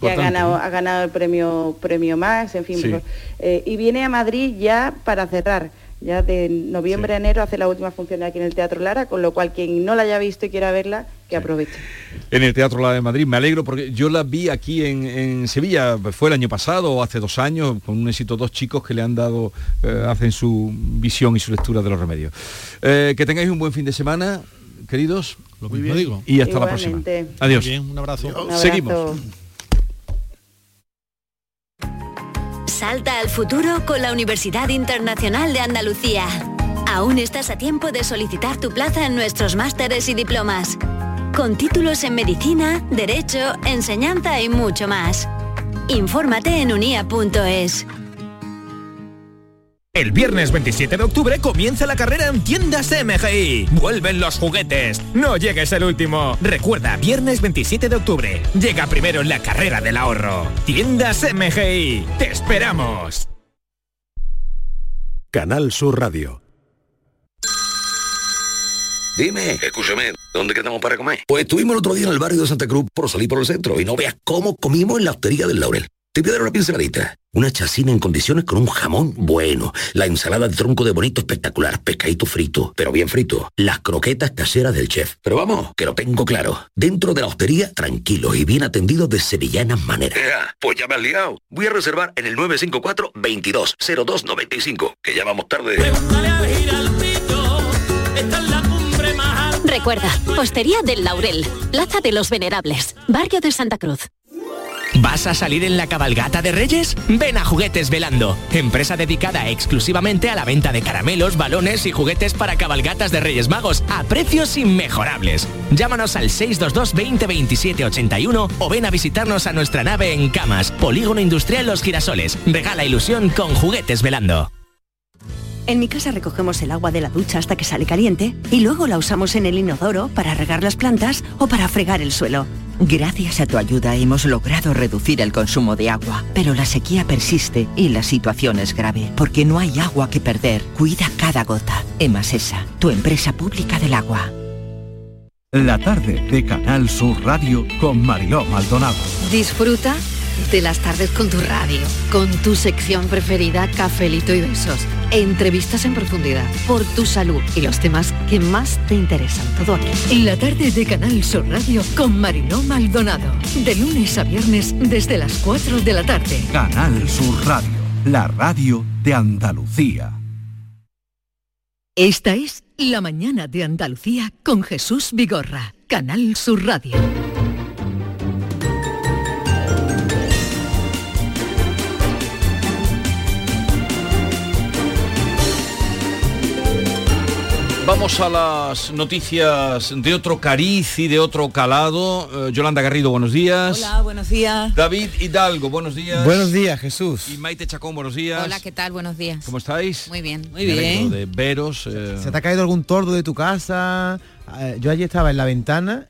S5: que ha ganado, ha ganado el premio, premio Max, en fin.
S1: Sí.
S5: pues, eh, y viene a Madrid ya para cerrar. Ya de noviembre a enero hace la última función aquí en el Teatro Lara, con lo cual quien no la haya visto y quiera verla, que aproveche.
S1: En el Teatro La de Madrid. Me alegro porque yo la vi aquí en, en Sevilla, fue el año pasado o hace dos años, con un éxito dos chicos que le han dado, eh, hacen su visión y su lectura de los remedios. Eh, que tengáis un buen fin de semana, queridos.
S3: Lo mismo digo.
S1: Y hasta la próxima. Adiós.
S3: Bien, un abrazo.
S5: Un abrazo.
S1: Seguimos.
S18: Salta al futuro con la Universidad Internacional de Andalucía. Aún estás a tiempo de solicitar tu plaza en nuestros másteres y diplomas. Con títulos en medicina, derecho, enseñanza y mucho más. Infórmate en unia.es.
S19: El viernes 27 de octubre comienza la carrera en tiendas MGI. Vuelven los juguetes. No llegues el último. Recuerda, viernes 27 de octubre. Llega primero en la carrera del ahorro. Tiendas MGI. Te esperamos.
S7: Canal Sur Radio.
S20: Dime, escúchame, ¿dónde quedamos para comer? Pues estuvimos el otro día en el barrio de Santa Cruz por salir por el centro y no veas cómo comimos en la hostería del Laurel. Te voy a dar una pinceladita. Una chacina en condiciones con un jamón bueno. La ensalada de tronco de bonito espectacular. Pescadito frito, pero bien frito. Las croquetas caseras del chef. Pero vamos, que lo tengo claro. Dentro de la hostería, tranquilos y bien atendidos de sevillanas maneras. pues ya me has liado. Voy a reservar en el 954 22 0295 que ya vamos tarde.
S18: Recuerda, Postería del Laurel, Plaza de los Venerables, Barrio de Santa Cruz.
S19: ¿Vas a salir en la cabalgata de Reyes? Ven a Juguetes Velando, empresa dedicada exclusivamente a la venta de caramelos, balones y juguetes para cabalgatas de Reyes Magos a precios inmejorables. Llámanos al 622 20 27 81 o ven a visitarnos a nuestra nave en Camas, Polígono Industrial Los Girasoles. Regala ilusión con Juguetes Velando.
S11: En mi casa recogemos el agua de la ducha hasta que sale caliente y luego la usamos en el inodoro para regar las plantas o para fregar el suelo.
S21: Gracias a tu ayuda hemos logrado reducir el consumo de agua, pero la sequía persiste y la situación es grave, porque no hay agua que perder. Cuida cada gota. Emasesa, tu empresa pública del agua.
S7: La tarde de Canal Sur Radio con Mariló Maldonado.
S17: Disfruta de las tardes con tu radio, con tu sección preferida, cafelito y besos, entrevistas en profundidad, por tu salud y los temas que más te interesan. Todo aquí. En la tarde de Canal Sur Radio con Mariló Maldonado, de lunes a viernes desde las 4 de la tarde.
S7: Canal Sur Radio, la radio de Andalucía.
S17: Esta es La mañana de Andalucía con Jesús Vigorra, Canal Sur Radio.
S1: Vamos a las noticias de otro cariz y de otro calado. Eh, Yolanda Garrido, buenos días.
S22: Hola, buenos días.
S1: David Hidalgo, buenos días.
S22: Buenos días, Jesús.
S1: Y Maite Chacón, buenos días.
S22: Hola, ¿qué tal? Buenos días.
S1: ¿Cómo estáis?
S22: Muy bien.
S1: Me alegro De veros. eh,
S22: ¿Se te ha caído algún tordo de tu casa? Eh, Yo allí estaba en la ventana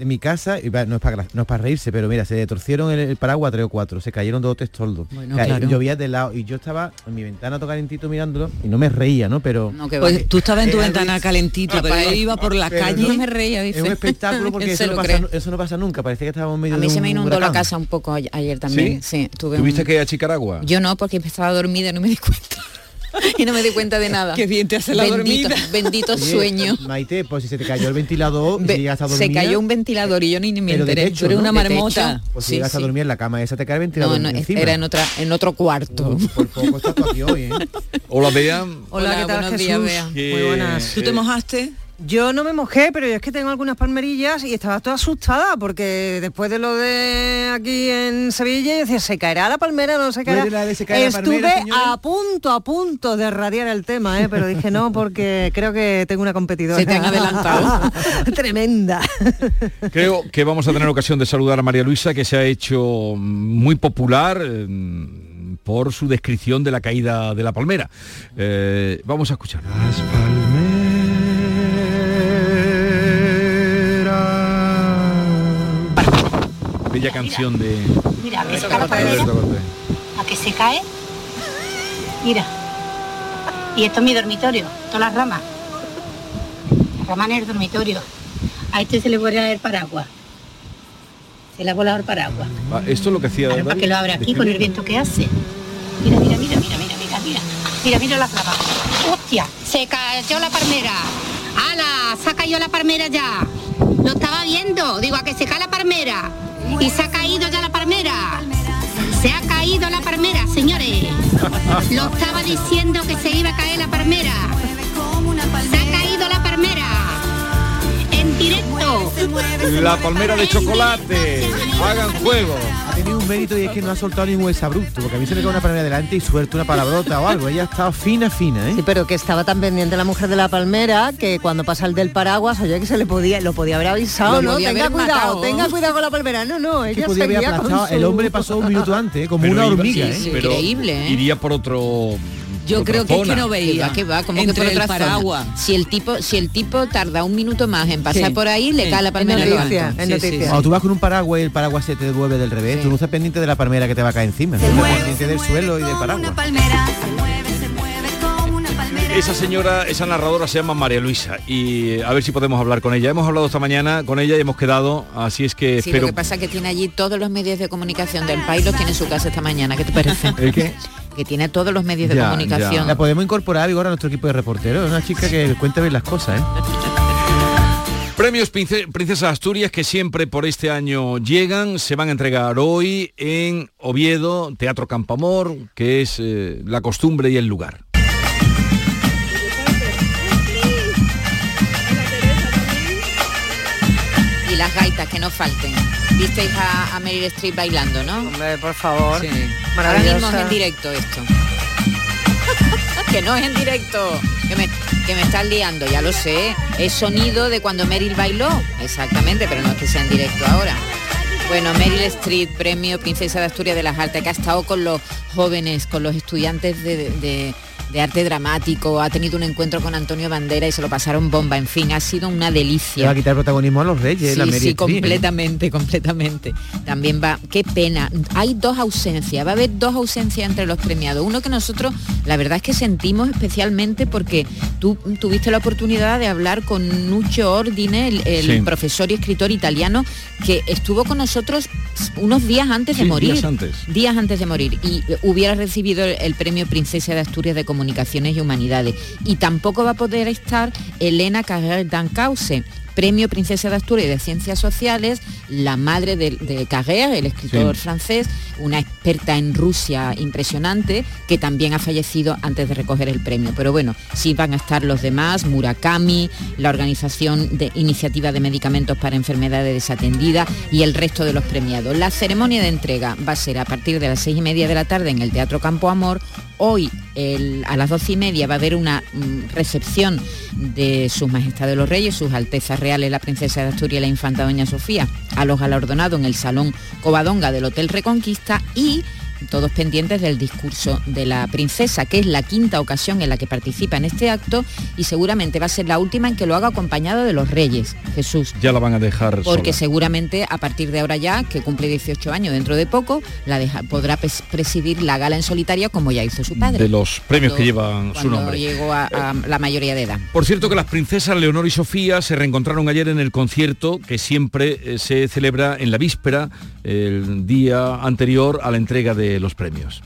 S22: de mi casa, y va, no es para no es para reírse, pero mira, se torcieron el, el paraguas tres o cuatro, se cayeron dos o tres tordos.
S23: Bueno,
S22: O sea,
S23: claro.
S22: Llovía de lado y yo estaba en mi ventana tocalentito mirándolo y no me reía, ¿no? Pero
S23: Pues tú estabas en tu
S22: Era
S23: ventana calentito,
S22: Ah,
S23: pero él
S22: no-
S23: iba por la
S22: pero
S23: calle
S22: no-
S23: y me reía, dice.
S22: Es un espectáculo porque eso no, pasa,
S23: cree.
S22: eso no pasa nunca, parecía que estábamos medio
S23: A mí
S22: de
S23: se
S22: un
S23: me inundó la casa un poco a- ayer también. Sí, tuve
S1: ¿Tuviste
S23: un-
S1: que achicar agua?
S23: Yo no, porque estaba dormida y no me di cuenta.
S24: y no me di cuenta de nada.
S25: Qué bien te hace la
S24: bendito,
S25: dormida.
S24: Bendito
S22: Oye,
S24: sueño.
S22: Maite, pues si se te cayó el ventilador, y
S24: Ve-
S22: si llegas a
S24: se cayó un ventilador y yo ni, ni me enteré.
S22: techo, ¿no?
S24: una marmota.
S22: Pues si
S24: Sí,
S22: llegas a dormir en la cama esa te cae el ventilador
S24: No, no,
S22: encima.
S24: era en otra, en otro cuarto.
S22: Por poco estás aquí hoy, ¿eh?
S1: Hola, Bea.
S25: Hola, ¿qué tal,
S24: buenos
S25: Jesús?
S24: días, Bea.
S25: Muy buenas. ¿Tú te mojaste?
S23: Yo no me mojé, pero yo es que tengo algunas palmerillas y estaba toda asustada porque después de lo de aquí en Sevilla, yo decía, ¿se caerá la palmera no se
S22: ¿Tú eres
S23: caerá?
S22: la de se cae la
S23: Estuve
S22: palmera,
S23: a punto, a punto de radiar el tema, ¿eh? pero dije no porque creo que tengo una competidora.
S24: Se te han adelantado.
S23: Tremenda.
S1: Creo que vamos a tener ocasión de saludar a María Luisa, que se ha hecho muy popular eh, por su descripción de la caída de la palmera. Eh, vamos a escuchar. Canción de
S26: Mira, que se cae la palmera, a que se cae. Mira. Y esto es mi dormitorio, todas las ramas. Las ramas en el dormitorio. A este se le vuela el paraguas. Se le ha volado el paraguas.
S1: Ah, Esto es lo que hacía
S26: para que lo abra aquí con el viento que hace. Mira, mira, mira, mira, mira, mira, mira. Mira, mira la rama. ¡Hostia! Se cayó la palmera. ¡Hala! Se ha caído la palmera ya. Lo estaba viendo. Digo, a que se cae la palmera. Y se ha caído ya la palmera. Se ha caído la palmera, señores. Lo estaba diciendo que se iba a caer la palmera. Se ha caído la palmera. En directo.
S1: La palmera de chocolate. Hagan juego.
S22: Un mérito y es que no ha soltado ningún exabrupto, porque a mí se me cae una palmera delante y suelta una palabrota o algo. Ella ha estado fina, fina, ¿eh?
S23: Sí, pero que estaba tan pendiente la mujer de la palmera que cuando pasa el del paraguas, oye, que se le podía, lo podía haber avisado,
S24: Lo
S23: ¿no? Tenga cuidado,
S24: matado.
S23: tenga cuidado con la palmera. No, no, ella
S22: podía haber aplastado.
S23: su-
S22: El hombre pasó un minuto antes, ¿eh? como
S1: Pero
S22: una
S1: iba-
S22: hormiga,
S1: sí,
S22: ¿eh?
S1: sí, pero
S24: Increíble, ¿eh?
S1: Iría por otro.
S25: Yo creo que es que no
S24: Que
S25: veía.
S24: va, que va, como que por otra
S25: paraguas.
S24: Si el tipo, si el tipo tarda un minuto más en pasar
S25: Sí.
S24: por ahí, le
S25: Sí.
S24: cae la palmera en
S23: noticia.
S22: Cuando tú vas con un paraguas y el paraguas se te devuelve del revés,
S24: Sí.
S22: tú no estás pendiente de la palmera que te va a caer encima. Tú estás pendiente del suelo y del paraguas.
S1: Esa señora, esa narradora se llama María Luisa y eh, a ver si podemos hablar con ella. Hemos hablado esta mañana con ella y hemos quedado, así es que
S24: Sí,
S1: espero.
S24: lo que pasa es que tiene allí todos los medios de comunicación del país, los tiene en su casa esta mañana. ¿Qué te parece?
S22: ¿El qué?
S24: Que tiene todos los medios de
S1: Ya,
S24: comunicación.
S22: La podemos incorporar Vigor, a nuestro equipo de reporteros. Es una chica que cuenta bien las cosas, ¿eh?
S1: Premios Prince- Princesa Asturias que siempre por este año llegan, se van a entregar hoy en Oviedo, Teatro Campamor, que es eh, la costumbre y el lugar.
S24: Y las gaitas que no falten. Visteis a, a Meryl Streep bailando, ¿no?
S23: Hombre, por favor.
S24: Sí. Ahora mismo es en directo esto. que no es en directo. Que me, que me estás liando, ya lo sé. Es sonido de cuando Meryl bailó. Exactamente, pero no es que sea en directo ahora. Bueno, Meryl Streep, premio Princesa de Asturias de las Artes, que ha estado con los jóvenes, con los estudiantes de, de- de arte dramático, ha tenido un encuentro con Antonio Bandera y se lo pasaron bomba. En fin, ha sido una delicia.
S22: va a quitar protagonismo a los reyes,
S24: Sí,
S22: la Mary
S24: sí,
S22: ¿eh?
S24: completamente, completamente. También va, qué pena. Hay dos ausencias, va a haber dos ausencias entre los premiados. Uno que nosotros, la verdad es que sentimos especialmente porque tú tuviste la oportunidad de hablar con Nuccio Ordine, el, el
S1: Sí.
S24: profesor y escritor italiano, que estuvo con nosotros unos días antes de morir.
S1: días antes.
S24: Días antes de morir. Y hubiera recibido el, el premio Princesa de Asturias de Comunicaciones y Humanidades. Y tampoco va a poder estar Elena Carrère Dancause. Premio Princesa de Asturias de Ciencias Sociales, la madre de, de Carrère, el escritor
S1: Sí.
S24: francés, una experta en Rusia impresionante, que también ha fallecido antes de recoger el premio. Pero bueno, sí van a estar los demás, Murakami, la Organización de Iniciativa de Medicamentos para Enfermedades Desatendidas y el resto de los premiados. La ceremonia de entrega va a ser a partir de las seis y media de la tarde en el Teatro Campo Amor. Hoy el- a las doce y media va a haber una mm, recepción de sus majestades los reyes, sus altezas reales, la princesa de Asturias y la infanta doña Sofía, a los galardonados en el Salón Covadonga del Hotel Reconquista y todos pendientes del discurso de la princesa, que es la quinta ocasión en la que participa en este acto y seguramente va a ser la última en que lo haga acompañado de los reyes, Jesús.
S1: Ya la van a dejar
S24: Porque
S1: sola.
S24: seguramente a partir de ahora ya, que cumple 18 años dentro de poco, la deja- podrá pres- presidir la gala en solitaria como ya hizo su padre.
S1: de los premios que llevan su nombre.
S24: llegó a, a la mayoría de edad.
S1: Por cierto que las princesas Leonor y Sofía se reencontraron ayer en el concierto que siempre eh, se celebra en la víspera, el día anterior a la entrega de los premios.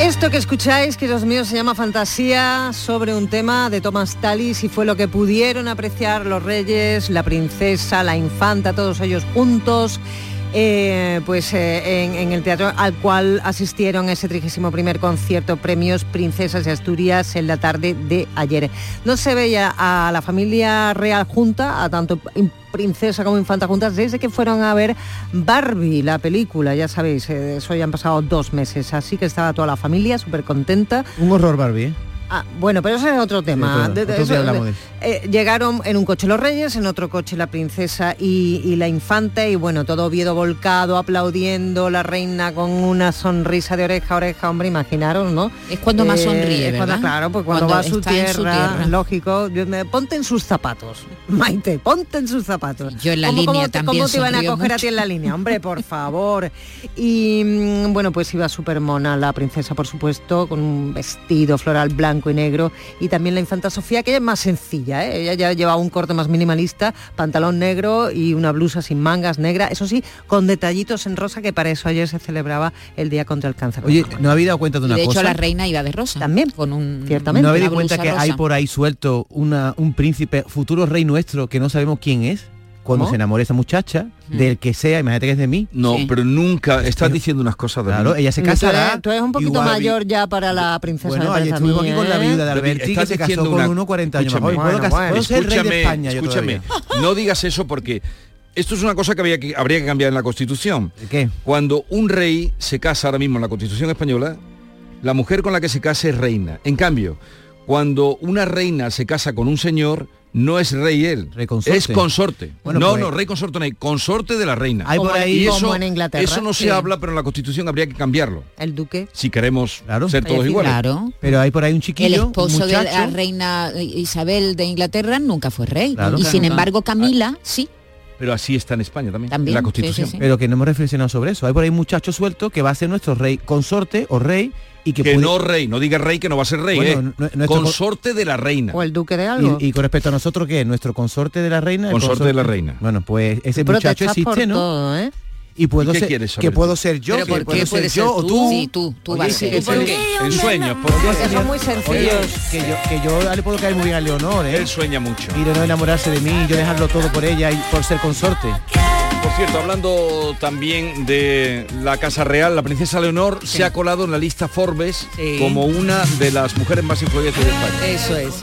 S23: Esto que escucháis, queridos míos, se llama Fantasía sobre un tema de Thomas Tallis y fue lo que pudieron apreciar los reyes, la princesa, la infanta, todos ellos juntos eh, pues eh, en, el teatro al cual asistieron ese 31 primer concierto Premios Princesas de Asturias en la tarde de ayer. No se veía a la familia real junta, a tanto princesa como infanta juntas desde que fueron a ver Barbie, la película, ya sabéis, eh, eso ya han pasado dos meses, así que estaba toda la familia súper contenta.
S22: Un horror Barbie, ¿eh?
S23: Ah, bueno, pero ese es otro tema.
S22: otro-
S23: De- de-
S22: otro día
S23: eso-
S22: hablamos de eso.
S23: eh, llegaron en un coche los reyes, en otro coche la princesa y, y la infanta, y bueno, todo Oviedo volcado, aplaudiendo, la reina con una sonrisa de oreja a oreja, hombre, imaginaros, ¿no?
S24: Es cuando más sonríe,
S23: cuando-
S24: ¿verdad?
S23: claro, pues cuando,
S24: Cuando
S23: va a su tierra,
S24: su tierra.
S23: lógico, yo me- ponte en sus zapatos, Maite, ponte en sus zapatos.
S24: Yo en la
S23: ¿Cómo-
S24: línea
S23: cómo te,
S24: también
S23: ¿Cómo te iban a coger a ti en la línea? Hombre, por favor. Y mm, bueno, pues iba súper mona la princesa, por supuesto, con un vestido floral blanco y negro. Y también la infanta Sofía, que ella es más sencilla, ¿eh? ella ya lleva un corte más minimalista, pantalón negro y una blusa sin mangas negra, eso sí, con detallitos en rosa, que para eso ayer se celebraba el Día contra el Cáncer.
S22: Oye, ¿no habéis dado cuenta de
S24: Y
S22: una
S24: de hecho
S22: cosa?
S24: la reina iba de rosa.
S23: También.
S24: Con un...
S23: Ciertamente.
S22: ¿No habéis dado cuenta que hay por ahí suelto una, un príncipe, futuro rey nuestro, que no sabemos quién es? Cuando
S1: ¿Cómo?
S22: se enamore esa muchacha, del que sea, imagínate que es de mí.
S1: No, pero nunca, estás diciendo unas cosas de
S22: Claro,
S1: mí.
S22: ella se
S23: Tú eres-
S22: casará.
S23: Tú eres un poquito
S22: igual-
S23: mayor ya para la princesa.
S22: Bueno,
S23: a
S22: estuvimos aquí con la viuda de Alberti, que
S1: estás
S22: se casó
S1: diciendo
S22: con
S1: una-
S22: uno 40 años
S1: escúchame.
S22: joven. Puedo
S23: Bueno,
S22: cas-
S23: bueno.
S22: puedo ser rey de
S1: Escúchame,
S22: España.
S1: No digas eso porque esto es una cosa que, había que habría que cambiar en la Constitución.
S22: ¿Qué?
S1: Cuando un rey se casa ahora mismo en la Constitución española, la mujer con la que se casa es reina. En cambio, cuando una reina se casa con un señor, no es rey él,
S22: consorte.
S1: es consorte.
S22: Bueno,
S1: no,
S22: pues-
S1: no, rey consorte no hay, consorte de la reina.
S22: Hay por ahí-
S1: y
S23: como
S1: eso,
S23: en Inglaterra,
S1: eso no se
S23: sí.
S1: habla, pero en la Constitución habría que cambiarlo.
S23: El duque.
S1: Si queremos
S22: Claro.
S1: ser todos iguales.
S24: Claro.
S22: Pero hay por ahí un
S24: El
S22: chiquillo, un
S24: esposo de la reina Isabel de Inglaterra nunca fue rey.
S22: Claro.
S24: y
S22: Claro,
S24: sin embargo Camila sí.
S1: Pero así está en España también,
S24: También,
S1: en la
S24: sí,
S1: Constitución.
S24: sí, sí.
S22: pero que no hemos reflexionado sobre eso. Hay por ahí un muchacho suelto que va a ser nuestro rey consorte o rey y que,
S1: Que
S22: puede-
S1: no rey, no diga rey que no va a ser rey,
S22: Bueno,
S1: ¿eh?
S22: no-
S1: Consorte de la reina.
S23: O el duque de algo.
S22: y, y con respecto a nosotros, ¿qué es? ¿Nuestro consorte de la reina? el
S1: Consorte de la reina.
S22: Bueno, pues ese
S23: Pero
S22: muchacho existe, ¿no?
S23: todo, ¿eh?
S22: Y puedo
S1: ¿Y qué
S22: ser, que puedo ser yo,
S24: ¿Pero
S22: que
S24: por
S22: puedo ser
S24: puedes
S22: yo o
S24: tú?
S22: tú.
S24: Sí, tú, tú vas a ser.
S22: que-
S24: ¿Y por qué?
S1: En sueños, ¿por
S23: Porque
S1: qué?
S23: son muy
S22: Oye,
S23: sencillos.
S22: que yo, que yo le puedo caer muy bien a Leonor, ¿eh?
S1: Él sueña mucho.
S22: Y de no enamorarse de mí, yo dejarlo todo por ella y por ser consorte.
S1: Cierto, hablando también de la Casa Real, la princesa Leonor se ha colado en la lista Forbes
S25: Sí.
S1: como una de las mujeres más influyentes de España.
S25: Eso es.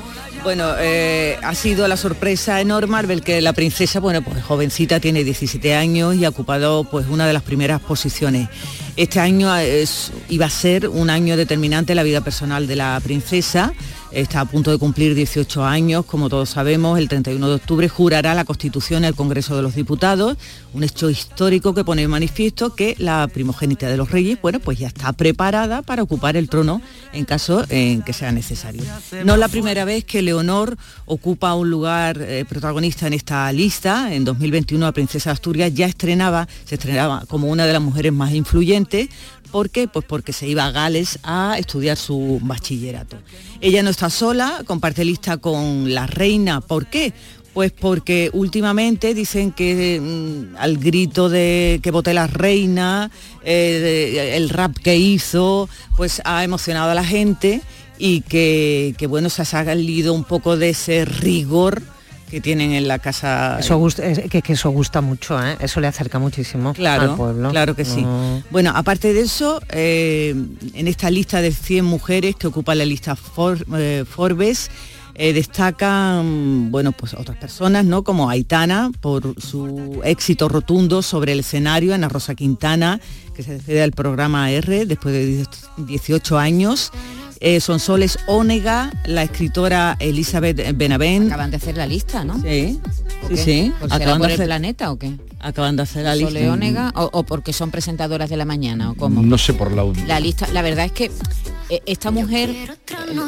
S25: Bueno, eh, ha sido la sorpresa enorme al ver que la princesa, bueno, pues jovencita, tiene 17 años y ha ocupado pues una de las primeras posiciones. Este año es, iba a ser un año determinante en la vida personal de la princesa. Está a punto de cumplir 18 años, como todos sabemos, el 31 de octubre jurará la Constitución en el Congreso de los Diputados, un hecho histórico que pone en manifiesto que la primogénita de los reyes, bueno, pues ya está preparada para ocupar el trono en caso en que sea necesario. No es la primera vez que Leonor ocupa un lugar eh, protagonista en esta lista. En 2021 la princesa Asturias ya estrenaba, se estrenaba como una de las mujeres más influyentes. ¿Por qué? Pues porque se iba a Gales a estudiar su bachillerato. Ella no está sola, comparte lista con la reina. ¿Por qué? Pues porque últimamente dicen que mm, al grito de que voté la reina, eh, el rap que hizo, pues ha emocionado a la gente y que, que, bueno, se ha salido un poco de ese rigor que tienen en la casa.
S23: Eso gusta, es que, que eso gusta mucho, ¿eh? Eso le acerca muchísimo
S25: Claro,
S23: al pueblo.
S25: claro que sí.
S23: Mm.
S25: Bueno, aparte de eso, eh, en esta lista de 100 mujeres que ocupa la lista For- eh, Forbes, eh, destacan, bueno, pues otras personas, ¿no? Como Aitana, por su éxito rotundo sobre el escenario, Ana Rosa Quintana, que se despide del programa R después de 18 años. Eh, Sonsoles Ónega, la escritora Elizabeth Benavent.
S24: Acaban de hacer la lista, ¿no?
S25: Sí,
S24: ¿O
S25: sí,
S24: qué?
S25: sí.
S24: ¿Por será
S25: Acaban de
S24: por el
S25: hacer-
S24: planeta o qué?
S25: Acaban de hacer la lista.
S24: Soleónega o, o porque son presentadoras de la mañana o cómo?
S1: No sé por la
S24: La lista, la verdad es que eh, esta mujer, eh,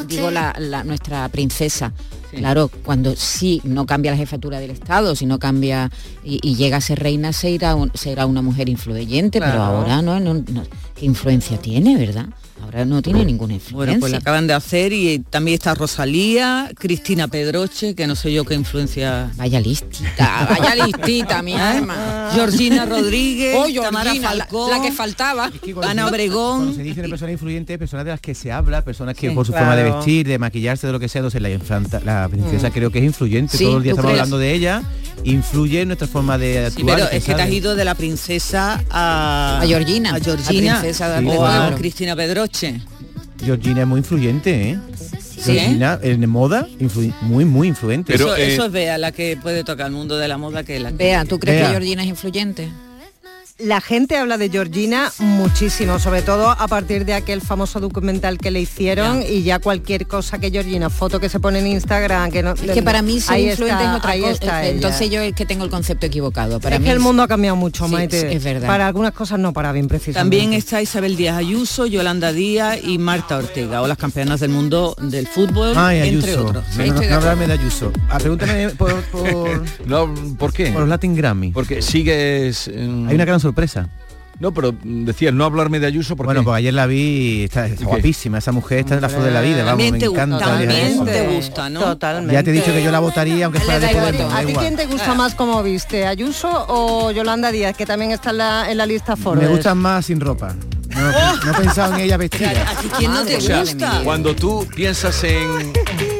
S24: digo la, la- nuestra princesa, claro, cuando sí no cambia la jefatura del Estado, si no cambia y, y llega a ser reina, se irá, un- será una mujer influyente, pero ahora no, no- no- ¿qué influencia tiene, verdad? Ahora no tiene ninguna influencia.
S25: Bueno, pues la acaban de hacer y también está Rosalía, Cristina Pedroche, que no sé yo qué influencia.
S24: Vaya listita, vaya listita, mi alma.
S25: Georgina Rodríguez,
S24: Oh,
S25: Tamara
S24: Georgina, la- la que faltaba.
S25: Ana Obregón.
S22: Cuando se dice de personas influyentes, personas de las que se habla, personas que
S25: Sí,
S22: por su
S25: claro.
S22: forma de vestir, de maquillarse, de lo que sea, entonces la, infanta- la princesa
S25: Mm.
S22: creo que es influyente.
S25: Sí,
S22: Todo el día
S25: ¿tú
S22: estamos
S25: crees?
S22: hablando de ella, influye en nuestra forma de
S25: Sí,
S22: actuar.
S25: pero es que te has ido de la princesa a...
S24: A Georgina,
S25: A Georgina.
S24: la princesa de
S25: o a. Cristina Pedroche.
S22: Georgina es muy influyente, ¿eh?
S25: Sí.
S22: Georgina en moda, influ- muy, muy influente.
S25: eso, eso es Bea, la que puede tocar el mundo de la moda que es la que...
S24: Vea, ¿tú crees
S22: Bea.
S24: que Georgina es influyente?
S23: La gente habla de Georgina muchísimo, sobre todo a partir de aquel famoso documental que le hicieron y ya cualquier cosa que Georgina, foto que se pone en Instagram, que no...
S24: Es que para mí ser
S23: ahí
S24: influente
S23: está-
S24: es otra
S23: ahí
S24: cosa.
S23: ella.
S24: Entonces yo es que tengo el concepto equivocado. Para
S23: es
S24: mí
S23: que el mundo ha cambiado mucho,
S24: Sí,
S23: Maite.
S24: es verdad.
S23: Para algunas cosas no, para bien precisamente.
S25: También está Isabel Díaz Ayuso, Yolanda Díaz y Marta Ortega, o las campeonas del mundo del fútbol,
S22: Ay,
S25: entre
S22: Ayuso.
S25: otros.
S22: No, no, no hablarme de Ayuso. Ah, pregúntame por, por,
S1: No, ¿Por qué?
S22: por los Latin Grammy.
S1: Porque sigues...
S22: Hay una gran sorpresa.
S1: No, pero decías no hablarme de Ayuso porque...
S22: Bueno, pues ayer la vi, está, está guapísima, esa mujer está en la flor de la vida, vamos, me
S25: te gusta,
S22: encanta.
S25: también te gusta, ¿no?
S23: Totalmente.
S22: Ya te he dicho que yo la votaría aunque fuera de. Podemos,
S23: ¿A ti quién te gusta más como viste? ¿Ayuso o Yolanda Díaz, que también está en la, en la lista Forbes?
S22: Me gustan más sin ropa. No, no he pensado en ella vestida.
S25: ¿A ti quién no te
S1: O sea,
S25: gusta?
S1: Cuando tú piensas en, en, en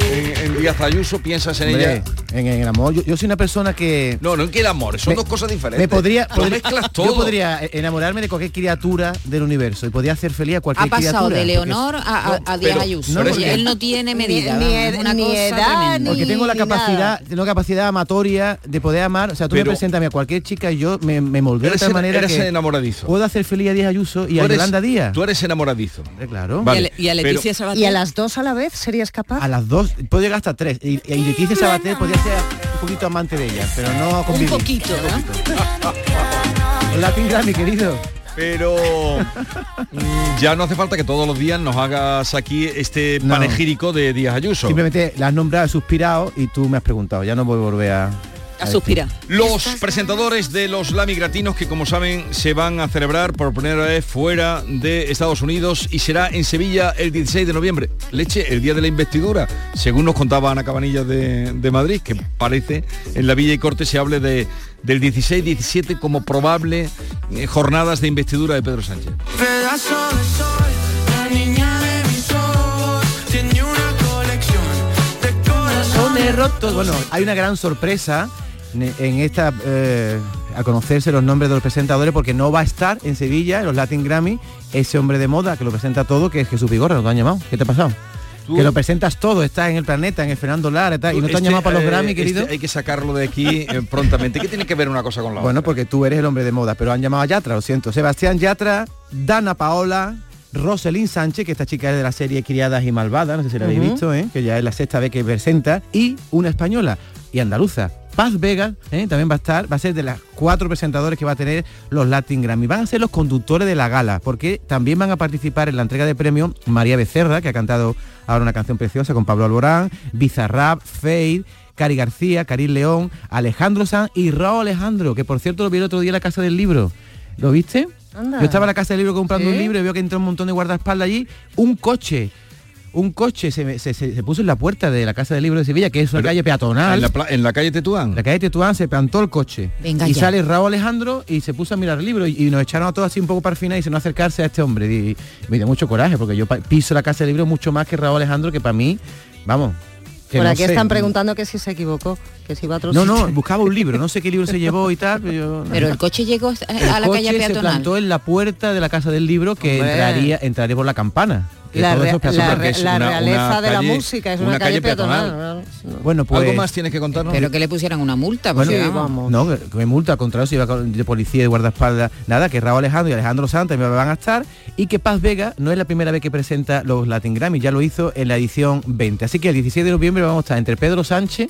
S1: Díaz Ayuso, piensas en
S22: Hombre,
S1: ella...
S22: en el amor. Yo, yo soy una persona que
S1: No, no en que el amor, son
S22: Me-
S1: dos cosas diferentes.
S22: me podría, podría-
S1: mezclas
S22: yo
S1: todo.
S22: podría enamorarme de cualquier criatura del universo y podría hacer feliz a
S24: Ha
S22: cualquier
S24: pasado
S22: criatura.
S24: de Leonor a, a, a Díaz
S22: pero-
S24: Ayuso.
S22: no, porque-
S24: él no tiene medida.
S23: Ni- ni
S24: una
S23: ni
S24: cosa
S23: edad.
S22: Porque tengo la capacidad,
S23: nada.
S22: tengo capacidad amatoria de poder amar. O sea, tú
S1: Pero-
S22: me presentas a cualquier chica y yo me, me moldeo de tal manera
S1: eres
S22: que
S1: enamoradizo.
S22: puedo hacer feliz a Díaz Ayuso y a Yolanda Díaz.
S1: Tú eres enamoradizo.
S22: Hombre, claro.
S1: Vale,
S25: y a Leticia
S1: pero-
S25: Sabater.
S23: ¿Y a las dos a la vez serías capaz?
S22: A las dos, puedo llegar hasta tres. Y, y Leticia Sabater podría ser un poquito amante de ella, pero no
S25: Un
S22: convivir.
S25: poquito, ¿no?
S22: Un Latin Grammy, querido.
S1: Pero ya no hace falta que todos los días nos hagas aquí este
S22: No.
S1: panegírico de Díaz Ayuso.
S22: Simplemente la has nombrado, suspirado y tú me has preguntado. Ya no voy a volver a...
S25: A suspirar.
S1: Los presentadores de los Lamigratinos que como saben se van a celebrar por primera vez fuera de Estados Unidos y será en Sevilla el 16 de noviembre. Leche, el día de la investidura, según nos contaba Ana Cabanillas de, de Madrid, que parece en la Villa y Corte se hable de, del 16-17 como probable eh, jornadas de investidura de Pedro Sánchez.
S27: Pedazo de sol, la niña de mis ojos tiene una colección de corazones
S22: rotos. Bueno, hay una gran sorpresa en esta eh, a conocerse los nombres de los presentadores porque no va a estar en Sevilla en los Latin Grammy ese hombre de moda que lo presenta todo que es Jesús Vigorra, ¿no te han llamado? ¿Qué te ha pasado?
S1: Tú-
S22: Que lo presentas todo, estás en el planeta, en el Fernando Lara y no te han
S1: Este,
S22: llamado para los
S1: eh,
S22: Grammy,
S1: este
S22: querido.
S1: hay que sacarlo de aquí eh, prontamente. ¿Qué tiene que ver una cosa con la
S22: Bueno,
S1: otra?
S22: porque tú eres el hombre de moda, pero han llamado a Yatra, lo siento. Sebastián Yatra, Dana Paola, Roselyn Sánchez, que esta chica es de la serie Criadas y Malvadas, no sé si la habéis visto, ¿eh? que ya es la sexta vez que presenta, y una española y andaluza. Paz Vega ¿eh? también va a estar, va a ser de las cuatro presentadores que va a tener los Latin Grammy. Van a ser los conductores de la gala, porque también van a participar en la entrega de premio María Becerra, que ha cantado ahora una canción preciosa con Pablo Alborán, Bizarrap, Fade, Cari García, Karim León, Alejandro Sanz y Raúl Alejandro, que por cierto lo vi el otro día en la Casa del Libro. ¿Lo viste?
S23: Anda.
S22: Yo estaba en la Casa del Libro comprando
S23: ¿Sí?
S22: un libro y veo que entró un montón de guardaespaldas allí. Un coche, un coche se, se- se- se puso en la puerta de la Casa del Libro de Sevilla, que es una
S1: Pero,
S22: calle peatonal.
S1: En la, pla- en la calle Tetuán.
S22: La calle Tetuán se plantó el coche.
S24: Venga
S22: y
S24: ya.
S22: sale Raúl Alejandro y se puso a mirar el libro y, y nos echaron a todos así un poco para el final y se no acercarse a este hombre. Y, me dio mucho coraje porque yo piso la casa del libro mucho más que Raúl Alejandro, que para mí, vamos. que
S23: Por
S22: no
S23: aquí
S22: sé.
S23: están preguntando que si se equivocó, que si iba a otro
S22: No, no, buscaba un libro, no sé qué libro se llevó y tal, pero yo-
S24: Pero el coche llegó a
S22: el
S24: a la
S22: coche
S24: calle
S22: se
S24: peatonal.
S22: plantó en la puerta de la casa del libro que
S23: Hombre.
S22: entraría, entraría por la campana. Que
S23: La,
S22: todo
S23: re-
S22: eso es
S23: la,
S22: peatonal.
S23: re-
S1: es
S23: la
S1: una-
S23: realeza
S1: una
S23: de la música, es
S1: una
S23: una, calle,
S1: calle peatonal.
S23: peatonal.
S22: Bueno, pues
S1: ¿Algo más tienes que contarnos?
S24: Pero que le pusieran una multa,
S22: Bueno,
S24: porque
S23: Sí,
S24: vamos.
S22: No, que, que me multa, al contrario, si iba con- de policía y de guardaespaldas. Nada, que Raúl Alejandro y Alejandro Santos me van a estar y que Paz Vega no es la primera vez que presenta los Latin Grammy, ya lo hizo en la edición 20. Así que el 16 de noviembre vamos a estar entre Pedro Sánchez,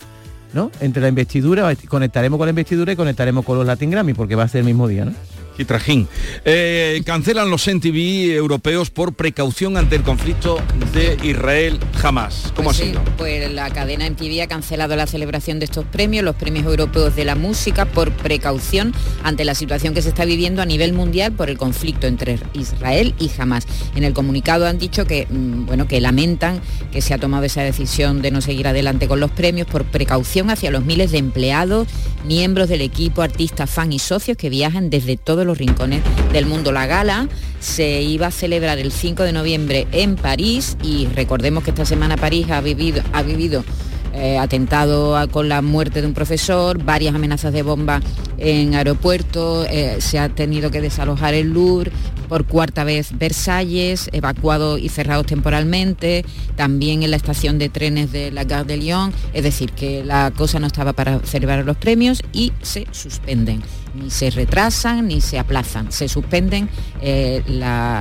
S22: ¿no? Entre la investidura, conectaremos con la investidura y conectaremos con los Latin Grammy, porque va a ser el mismo día, ¿no?
S1: Y trajín. Eh, cancelan los NTV europeos por precaución ante el conflicto de Israel jamás. ¿Cómo
S24: Pues
S1: ha
S24: sí,
S1: sido?
S24: Pues la cadena MTV ha cancelado la celebración de estos premios, los premios europeos de la música, por precaución ante la situación que se está viviendo a nivel mundial por el conflicto entre Israel y Hamas. En el comunicado han dicho que, mm, bueno, que lamentan que se ha tomado esa decisión de no seguir adelante con los premios por precaución hacia los miles de empleados, miembros del equipo, artistas, fans y socios que viajan desde los rincones del mundo. La gala se iba a celebrar el 5 de noviembre en París y recordemos que esta semana París ha vivido, ha vivido eh, atentado con la muerte de un profesor, varias amenazas de bomba en aeropuertos, eh, se ha tenido que desalojar el Louvre, por cuarta vez Versalles, evacuado y cerrados temporalmente, también en la estación de trenes de la Gare de Lyon, es decir, que la cosa no estaba para celebrar los premios y se suspenden, ni se retrasan ni se aplazan, se suspenden eh,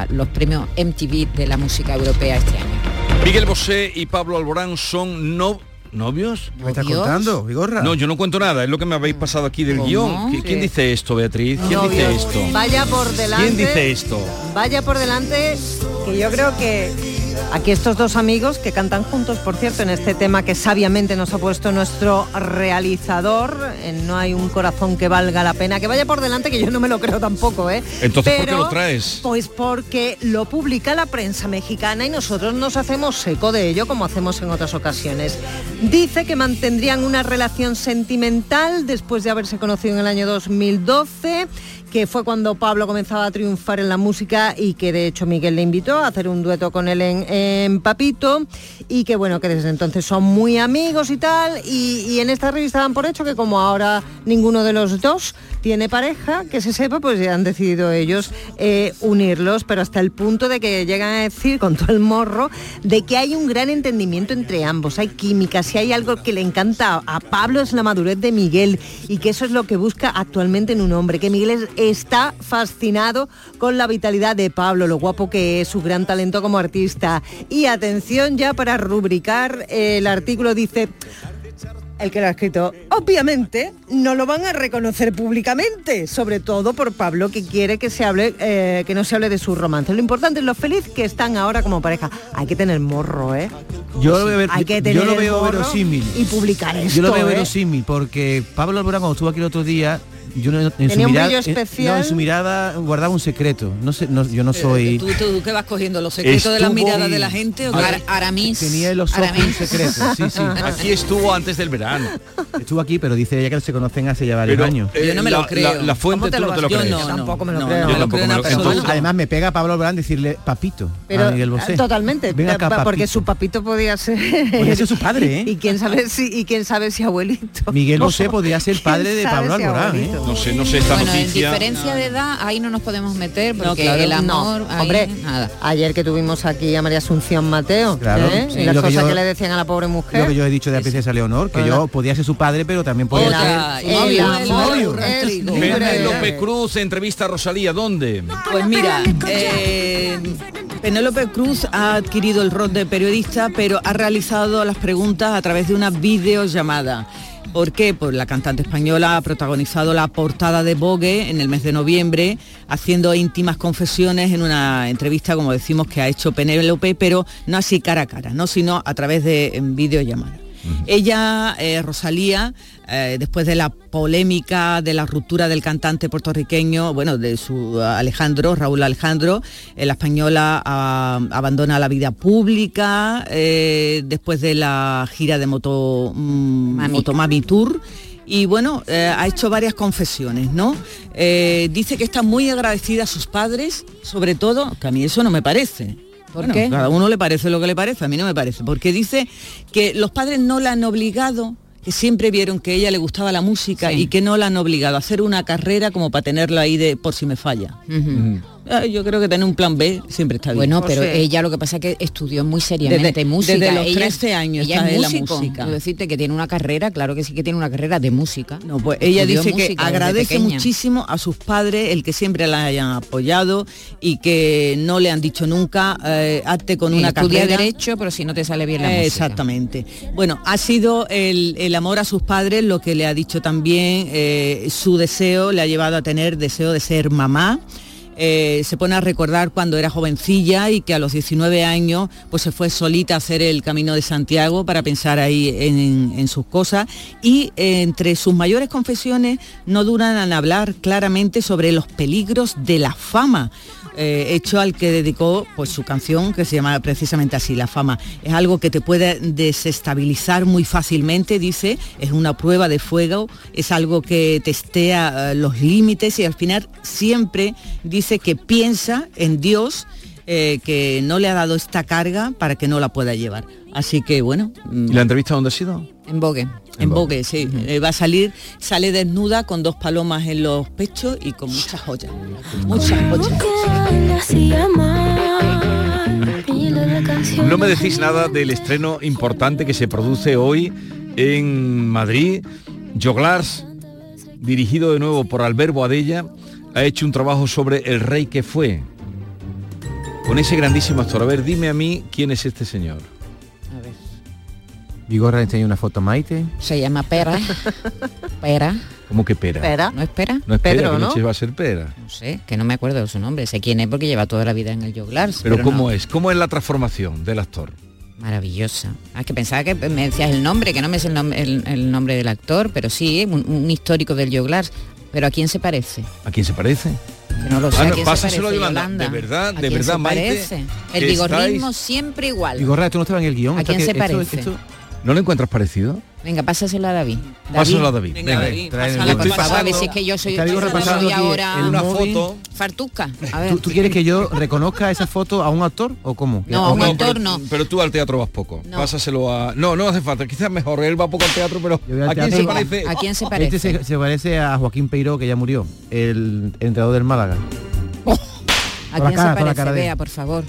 S24: los premios MTV de la música europea este año.
S1: Miguel Bosé y Pablo Alborán son no ¿Novios?
S22: ¿Me estás contando, Vigorra?
S1: No, yo no cuento nada, es lo que me habéis pasado aquí del guion. ¿Qui- ¿Quién
S23: Sí.
S1: dice esto, Beatriz? ¿Quién dice esto?
S23: Vaya por delante.
S1: ¿Quién dice esto?
S23: Vaya por delante, que yo creo que aquí estos dos amigos que cantan juntos, por cierto, en este tema que sabiamente nos ha puesto nuestro realizador, No hay un corazón que valga la pena, que vaya por delante, que yo no me lo creo tampoco, ¿eh?
S1: Entonces, ¿por qué lo traes?
S23: Pues porque lo publica la prensa mexicana y nosotros nos hacemos eco de ello, como hacemos en otras ocasiones. Dice que mantendrían una relación sentimental después de haberse conocido en el año 2012 que fue cuando Pablo comenzaba a triunfar en la música y que de hecho Miguel le invitó a hacer un dueto con él en, Papito y que bueno, que desde entonces son muy amigos y tal. Y, y en esta revista dan por hecho que como ahora ninguno de los dos tiene pareja, que se sepa, pues ya han decidido ellos eh, unirlos, pero hasta el punto de que llegan a decir con todo el morro de que hay un gran entendimiento entre ambos, hay química, si hay algo que le encanta a Pablo es la madurez de Miguel y que eso es lo que busca actualmente en un hombre, que Miguel es- está fascinado con la vitalidad de Pablo, lo guapo que es, su gran talento como artista. Y atención ya para rubricar, eh, el artículo dice, el que lo ha escrito, obviamente no lo van a reconocer públicamente, sobre todo por Pablo que quiere que se hable, eh, que no se hable de su romance. Lo importante es lo feliz que están ahora como pareja. Hay que tener morro, ¿eh?
S22: Yo lo veo,
S23: Hay que
S22: yo lo veo verosímil.
S23: y publicar esto.
S22: Yo lo veo
S23: ¿eh?
S22: verosímil porque Pablo Alborán cuando estuvo aquí el otro día, yo no- en, su
S23: un
S22: mirada, en- no, en su mirada guardaba un secreto. No sé, no- yo no soy.
S25: ¿Tú, tú qué vas cogiendo? ¿Los secretos de las
S22: Estuvo-
S25: miradas de la gente? ¿o?
S22: Ara-
S24: Aramis.
S22: Tenía en los ojos un secreto. Sí, sí.
S1: Aquí estuvo antes del verano.
S22: Estuvo aquí, pero dice ella que se conocen hace ya varios
S1: Pero,
S22: años.
S1: eh, Yo no me lo la- creo. la- la fuente
S23: ¿Cómo te
S1: tú
S23: lo
S1: no te lo
S23: yo
S1: crees.
S23: no,
S1: Yo
S23: tampoco me lo
S22: No,
S23: creo.
S22: yo
S1: tampoco me lo-
S22: Entonces,
S1: entonces-
S22: además me pega a Pablo Alborán decirle papito
S23: Pero,
S22: a Miguel Bosé.
S23: eh, Totalmente,
S22: Ven acá,
S23: pa- porque su papito podía ser...
S22: Podía ser su padre, ¿eh?
S23: Y quién sabe si, y quién sabe si abuelito.
S22: Miguel Bosé podría ser padre
S23: ¿Quién
S22: de Pablo Alborán, ¿eh?
S1: No sé, no sé esta
S24: Bueno, en
S1: noticia.
S24: diferencia de edad, ahí no nos podemos meter
S23: No,
S24: porque
S23: claro,
S24: el
S23: no.
S24: amor, ahí
S23: hombre,
S24: nada.
S23: ayer que tuvimos aquí a María Asunción Mateo,
S22: Claro,
S23: ¿eh?
S22: sí,
S23: y las
S22: que
S23: cosas que,
S22: yo-
S23: le decían a la pobre mujer.
S22: Lo que yo he dicho de la princesa Leonor, que
S23: Hola.
S22: yo podía ser su padre, pero también podía ser
S23: el amor.
S1: Penélope Cruz entrevista a Rosalía, ¿dónde?
S25: Pues mira, eh, Penélope Cruz ha adquirido el rol de periodista, pero ha realizado las preguntas a través de una videollamada. ¿Por qué? Pues la cantante española ha protagonizado la portada de Vogue en el mes de noviembre, haciendo íntimas confesiones en una entrevista, como decimos, que ha hecho Penélope, pero no así cara a cara, no sino a través de videollamada. Ella, eh, Rosalía, eh, después de la polémica de la ruptura del cantante puertorriqueño, bueno, de su Alejandro, Raúl Alejandro, eh, la española ah, abandona la vida pública eh, después de la gira de Moto, mm, Motomami Tour. Y bueno, eh, ha hecho varias confesiones, ¿no? Eh, dice que está muy agradecida a sus padres, sobre todo, que a mí eso no me parece.
S24: ¿Por
S25: Bueno,
S24: qué?
S25: Cada uno le parece lo que le parece, a mí no me parece, porque dice que los padres no la han obligado, que siempre vieron que a ella le gustaba la música
S24: Sí.
S25: y que no la han obligado a hacer una carrera como para tenerla ahí de por si me falla. Yo creo que tener un plan B siempre está bien.
S24: Bueno, pero ella lo que pasa es que estudió muy seriamente
S25: Desde-
S24: música.
S25: desde los
S24: Ella es-
S25: 13 años
S24: ella
S25: está
S24: es
S25: en la música.
S24: Quiero decirte que tiene una carrera, claro que sí que tiene una carrera de música.
S25: No, pues ella
S24: Estudió
S25: dice que agradece muchísimo a sus padres el que siempre la hayan apoyado y que no le han dicho nunca eh, hazte con una
S24: estudia
S25: carrera.
S24: derecho, pero si no te sale bien la música.
S25: Exactamente. Bueno, ha sido el, el amor a sus padres lo que le ha dicho también eh, su deseo, le ha llevado a tener deseo de ser mamá. Eh, se pone a recordar cuando era jovencilla y que a los 19 años pues se fue solita a hacer el camino de Santiago para pensar ahí en, en sus cosas. Y eh, entre sus mayores confesiones no duran en hablar claramente sobre los peligros de la fama eh, hecho al que dedicó pues su canción que se llama precisamente así, La fama. Es algo que te puede desestabilizar muy fácilmente, dice, es una prueba de fuego, es algo que testea eh, los límites y al final siempre dice que piensa en Dios. eh, que no le ha dado esta carga para que no la pueda llevar. Así que bueno.
S1: ¿Y la entrevista dónde ha sido?
S24: En Vogue.
S25: En Vogue, sí. Eh, va a salir, sale desnuda con dos palomas en los pechos y con muchas joyas. Muchas joyas.
S1: No me decís nada del estreno importante que se produce hoy en Madrid. Joglars, dirigido de nuevo por Albert Boadella, ha hecho un trabajo sobre el rey que fue. Con ese grandísimo actor. A ver, dime a mí quién es este señor.
S22: Vigorra enseña una foto a Maite.
S24: Se llama Pera. Pera.
S1: ¿Cómo que pera?
S24: ¿No es Pera?
S1: No es pera, ¿qué leche va a ser pera.
S24: No sé, que no me acuerdo de su nombre. Sé quién es porque lleva toda la vida en el Joglars.
S1: Pero, ¿cómo
S24: no.
S1: es? ¿Cómo es la transformación del actor?
S24: Maravillosa. Ah, que pensaba que me decías el nombre, que no me sé el, nom- el- el nombre del actor, pero sí, un, un histórico del Joglars. ¿Pero a quién se parece?
S1: ¿A quién se parece?
S24: Que no lo sé.
S1: Ah,
S24: ¿a
S1: no, pásaselo a Yolanda.
S24: Yolanda?
S1: De verdad,
S24: ¿A
S1: de
S24: quién
S1: verdad,
S24: se
S1: Maite,
S24: El vigorrismo
S1: estáis-
S24: siempre igual.
S22: Vigorra, tú no estabas en el guion.
S24: ¿A
S22: Esto
S24: quién se
S22: esto-
S24: parece?
S22: esto-
S1: ¿No lo encuentras parecido?
S24: Venga, pásaselo a David.
S1: Pásalo a David.
S24: Venga,
S1: Venga,
S24: David, pásalo, a ver si es que yo soy, soy ahora
S22: el
S1: Una
S22: móvil.
S1: foto.
S24: fartusca. A ver.
S22: ¿Tú, tú quieres que yo reconozca esa foto a un actor o cómo?
S24: No, a un
S22: ¿O qué?
S24: actor
S1: pero,
S24: no.
S1: pero tú al teatro vas poco.
S24: No.
S1: Pásaselo a. No, no hace falta. Quizás mejor. Él va poco al teatro, pero
S22: al
S1: ¿a quién se parece?
S24: ¿A quién se parece?
S22: Este se, se parece a Joaquín Peiró, que ya murió, el entrenador del Málaga.
S24: ¿A
S22: Con la
S24: quién
S22: cara,
S24: se parece? Vea, por favor.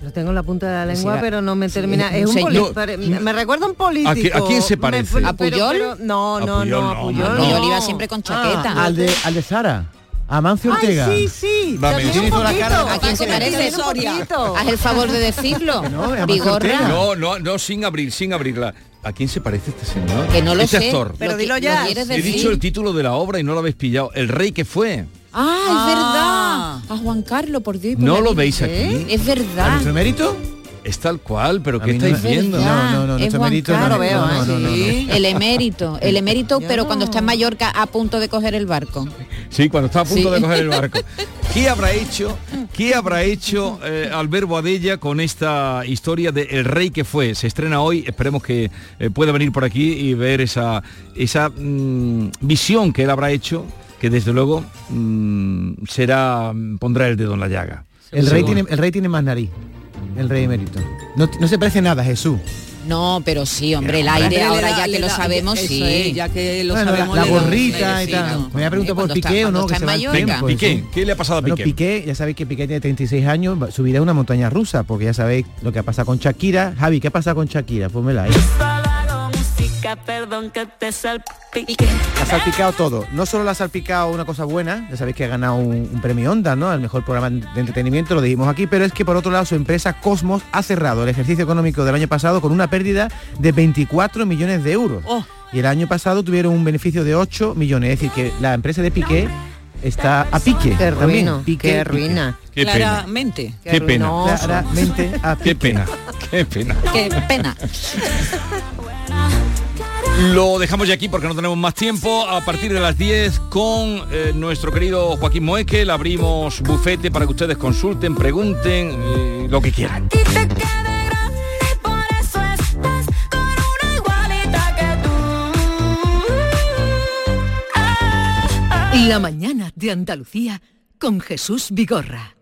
S23: Lo tengo en la punta de la lengua,
S24: sí,
S23: pero no me
S24: sí,
S23: termina. Es un pero Me recuerda a un político.
S1: ¿A a quién se parece?
S24: ¿A Puyol?
S23: pero- no, no,
S1: Puyol
S23: no,
S1: no,
S23: a Puyol
S1: no,
S23: no.
S24: Puyol iba siempre con chaqueta.
S22: Ah, al de, al de Sara. A Mancio
S23: Ay,
S22: Ortega.
S23: sí, sí.
S1: Dame
S23: también
S1: eso.
S23: un
S22: la cara.
S24: ¿A quién se
S23: También
S24: parece?
S23: poquito.
S24: Haz el favor de decirlo.
S22: no,
S24: Vigorra.
S1: No, no, no, sin abrir, sin abrirla. ¿A quién se parece este señor?
S24: Que no lo
S1: este
S24: sé.
S1: actor.
S23: Pero
S24: Lo
S23: dilo ya.
S24: ¿lo quieres
S1: He dicho el título de la obra y no lo habéis pillado. El rey que fue.
S24: Ah, es
S23: Ah.
S24: A Juan Carlos, por Dios. y por
S1: ¿No lo veis aquí?
S24: ¿Eh? Es
S22: ¿A
S24: verdad.
S22: nuestro mérito?
S1: Es tal cual, pero
S22: A
S1: ¿qué
S22: no
S1: estáis viendo?
S24: verdad.
S22: No, no, no,
S24: Es
S22: nuestro mérito
S24: Carlos.
S22: no,
S23: lo veo,
S22: no,
S23: ¿eh?
S22: no, no, no.
S23: Sí.
S24: El emérito, el emérito, pero
S23: no.
S24: cuando está en Mallorca a punto de coger el barco.
S1: Sí, cuando está a punto
S24: Sí.
S1: de coger el barco. ¿Qué habrá hecho, qué habrá hecho eh, Albert Boadella con esta historia de El Rey que fue? Se estrena hoy, esperemos que eh, pueda venir por aquí y ver esa, esa mm, visión que él habrá hecho, que desde luego mm, será, pondrá el dedo en la llaga.
S22: El rey, tiene, el rey tiene más nariz. El rey emérito. No, no se parece nada a Jesús.
S24: No, pero sí, hombre, el aire ahora
S25: da-
S24: ya que lo sabemos, sí.
S25: es, ya que lo
S22: Bueno, la,
S25: sabemos.
S22: la gorrita y tal. Me voy a preguntar por Piqué o no, que se va el
S24: Mallorca.
S22: tiempo.
S1: Piqué,
S22: eso.
S1: ¿qué le ha pasado a
S22: Bueno,
S1: Piqué?
S22: Piqué, ya sabéis que Piqué tiene 36 años, va- su vida es una montaña rusa, porque ya sabéis lo que ha pasado con Shakira. Javi, ¿qué ha pasado con Shakira? Pónmela ahí.
S27: Perdón que te salpique.
S22: La ha salpicado todo. No solo la ha salpicado una cosa buena, ya sabéis que ha ganado un, un premio Onda, ¿no? El mejor programa de entretenimiento, lo dijimos aquí, pero es que por otro lado su empresa Cosmos ha cerrado el ejercicio económico del año pasado con una pérdida de 24 millones de euros.
S25: Oh.
S22: Y el año pasado tuvieron un beneficio de 8 millones. Es decir, que la empresa de Piqué está a pique.
S23: Qué qué
S22: pique.
S23: ruina.
S1: Qué pena.
S25: Claramente.
S1: Qué pena.
S22: Claramente a
S1: Qué
S22: pique.
S1: pena. Qué pena.
S24: Qué pena.
S1: Lo dejamos ya aquí porque no tenemos más tiempo. A partir de las 10 con eh, nuestro querido Joaquín Moekel abrimos bufete para que ustedes consulten, pregunten, eh, lo que quieran.
S27: Ah, ah.
S28: La mañana de Andalucía con Jesús Vigorra.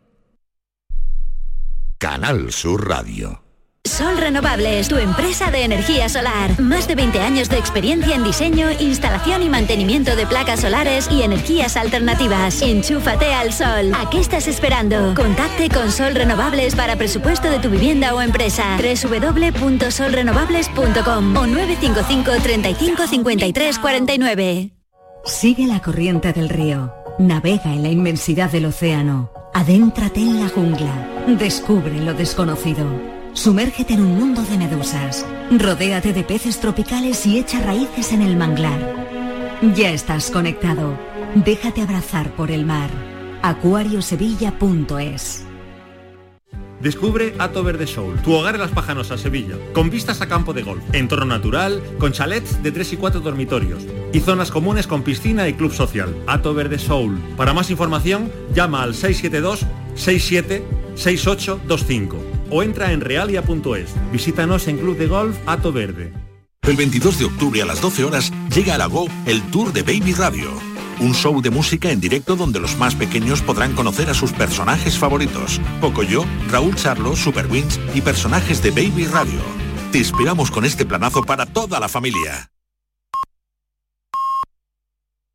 S29: Canal Sur Radio.
S18: Sol Renovables, tu empresa de energía solar. Más de 20 años de experiencia en diseño, instalación y mantenimiento de placas solares y energías alternativas. Enchúfate al sol. ¿A qué estás esperando? Contacte con Sol Renovables para presupuesto de tu vivienda o empresa. www.solrenovables.com o 955 35 53 49.
S17: Sigue la corriente del río. Navega en la inmensidad del océano. Adéntrate en la jungla. Descubre lo desconocido. Sumérgete en un mundo de medusas. Rodéate de peces tropicales y echa raíces en el manglar. Ya estás conectado. Déjate abrazar por el mar. acuariosevilla.es
S30: Descubre Ato Verde Soul, tu hogar en las Pajanosas, Sevilla, con vistas a campo de golf, entorno natural, con chalets de 3 y 4 dormitorios y zonas comunes con piscina y club social. Ato Verde Soul. Para más información, llama al 672 67 6825 o entra en realia.es. Visítanos en Club de Golf Ato Verde.
S31: El 22 de octubre a las 12 horas llega a la Go el Tour de Baby Radio. Un show de música en directo donde los más pequeños podrán conocer a sus personajes favoritos. Pocoyo, Raúl Charlo, Super Wings y personajes de Baby Radio. Te inspiramos con este planazo para toda la familia.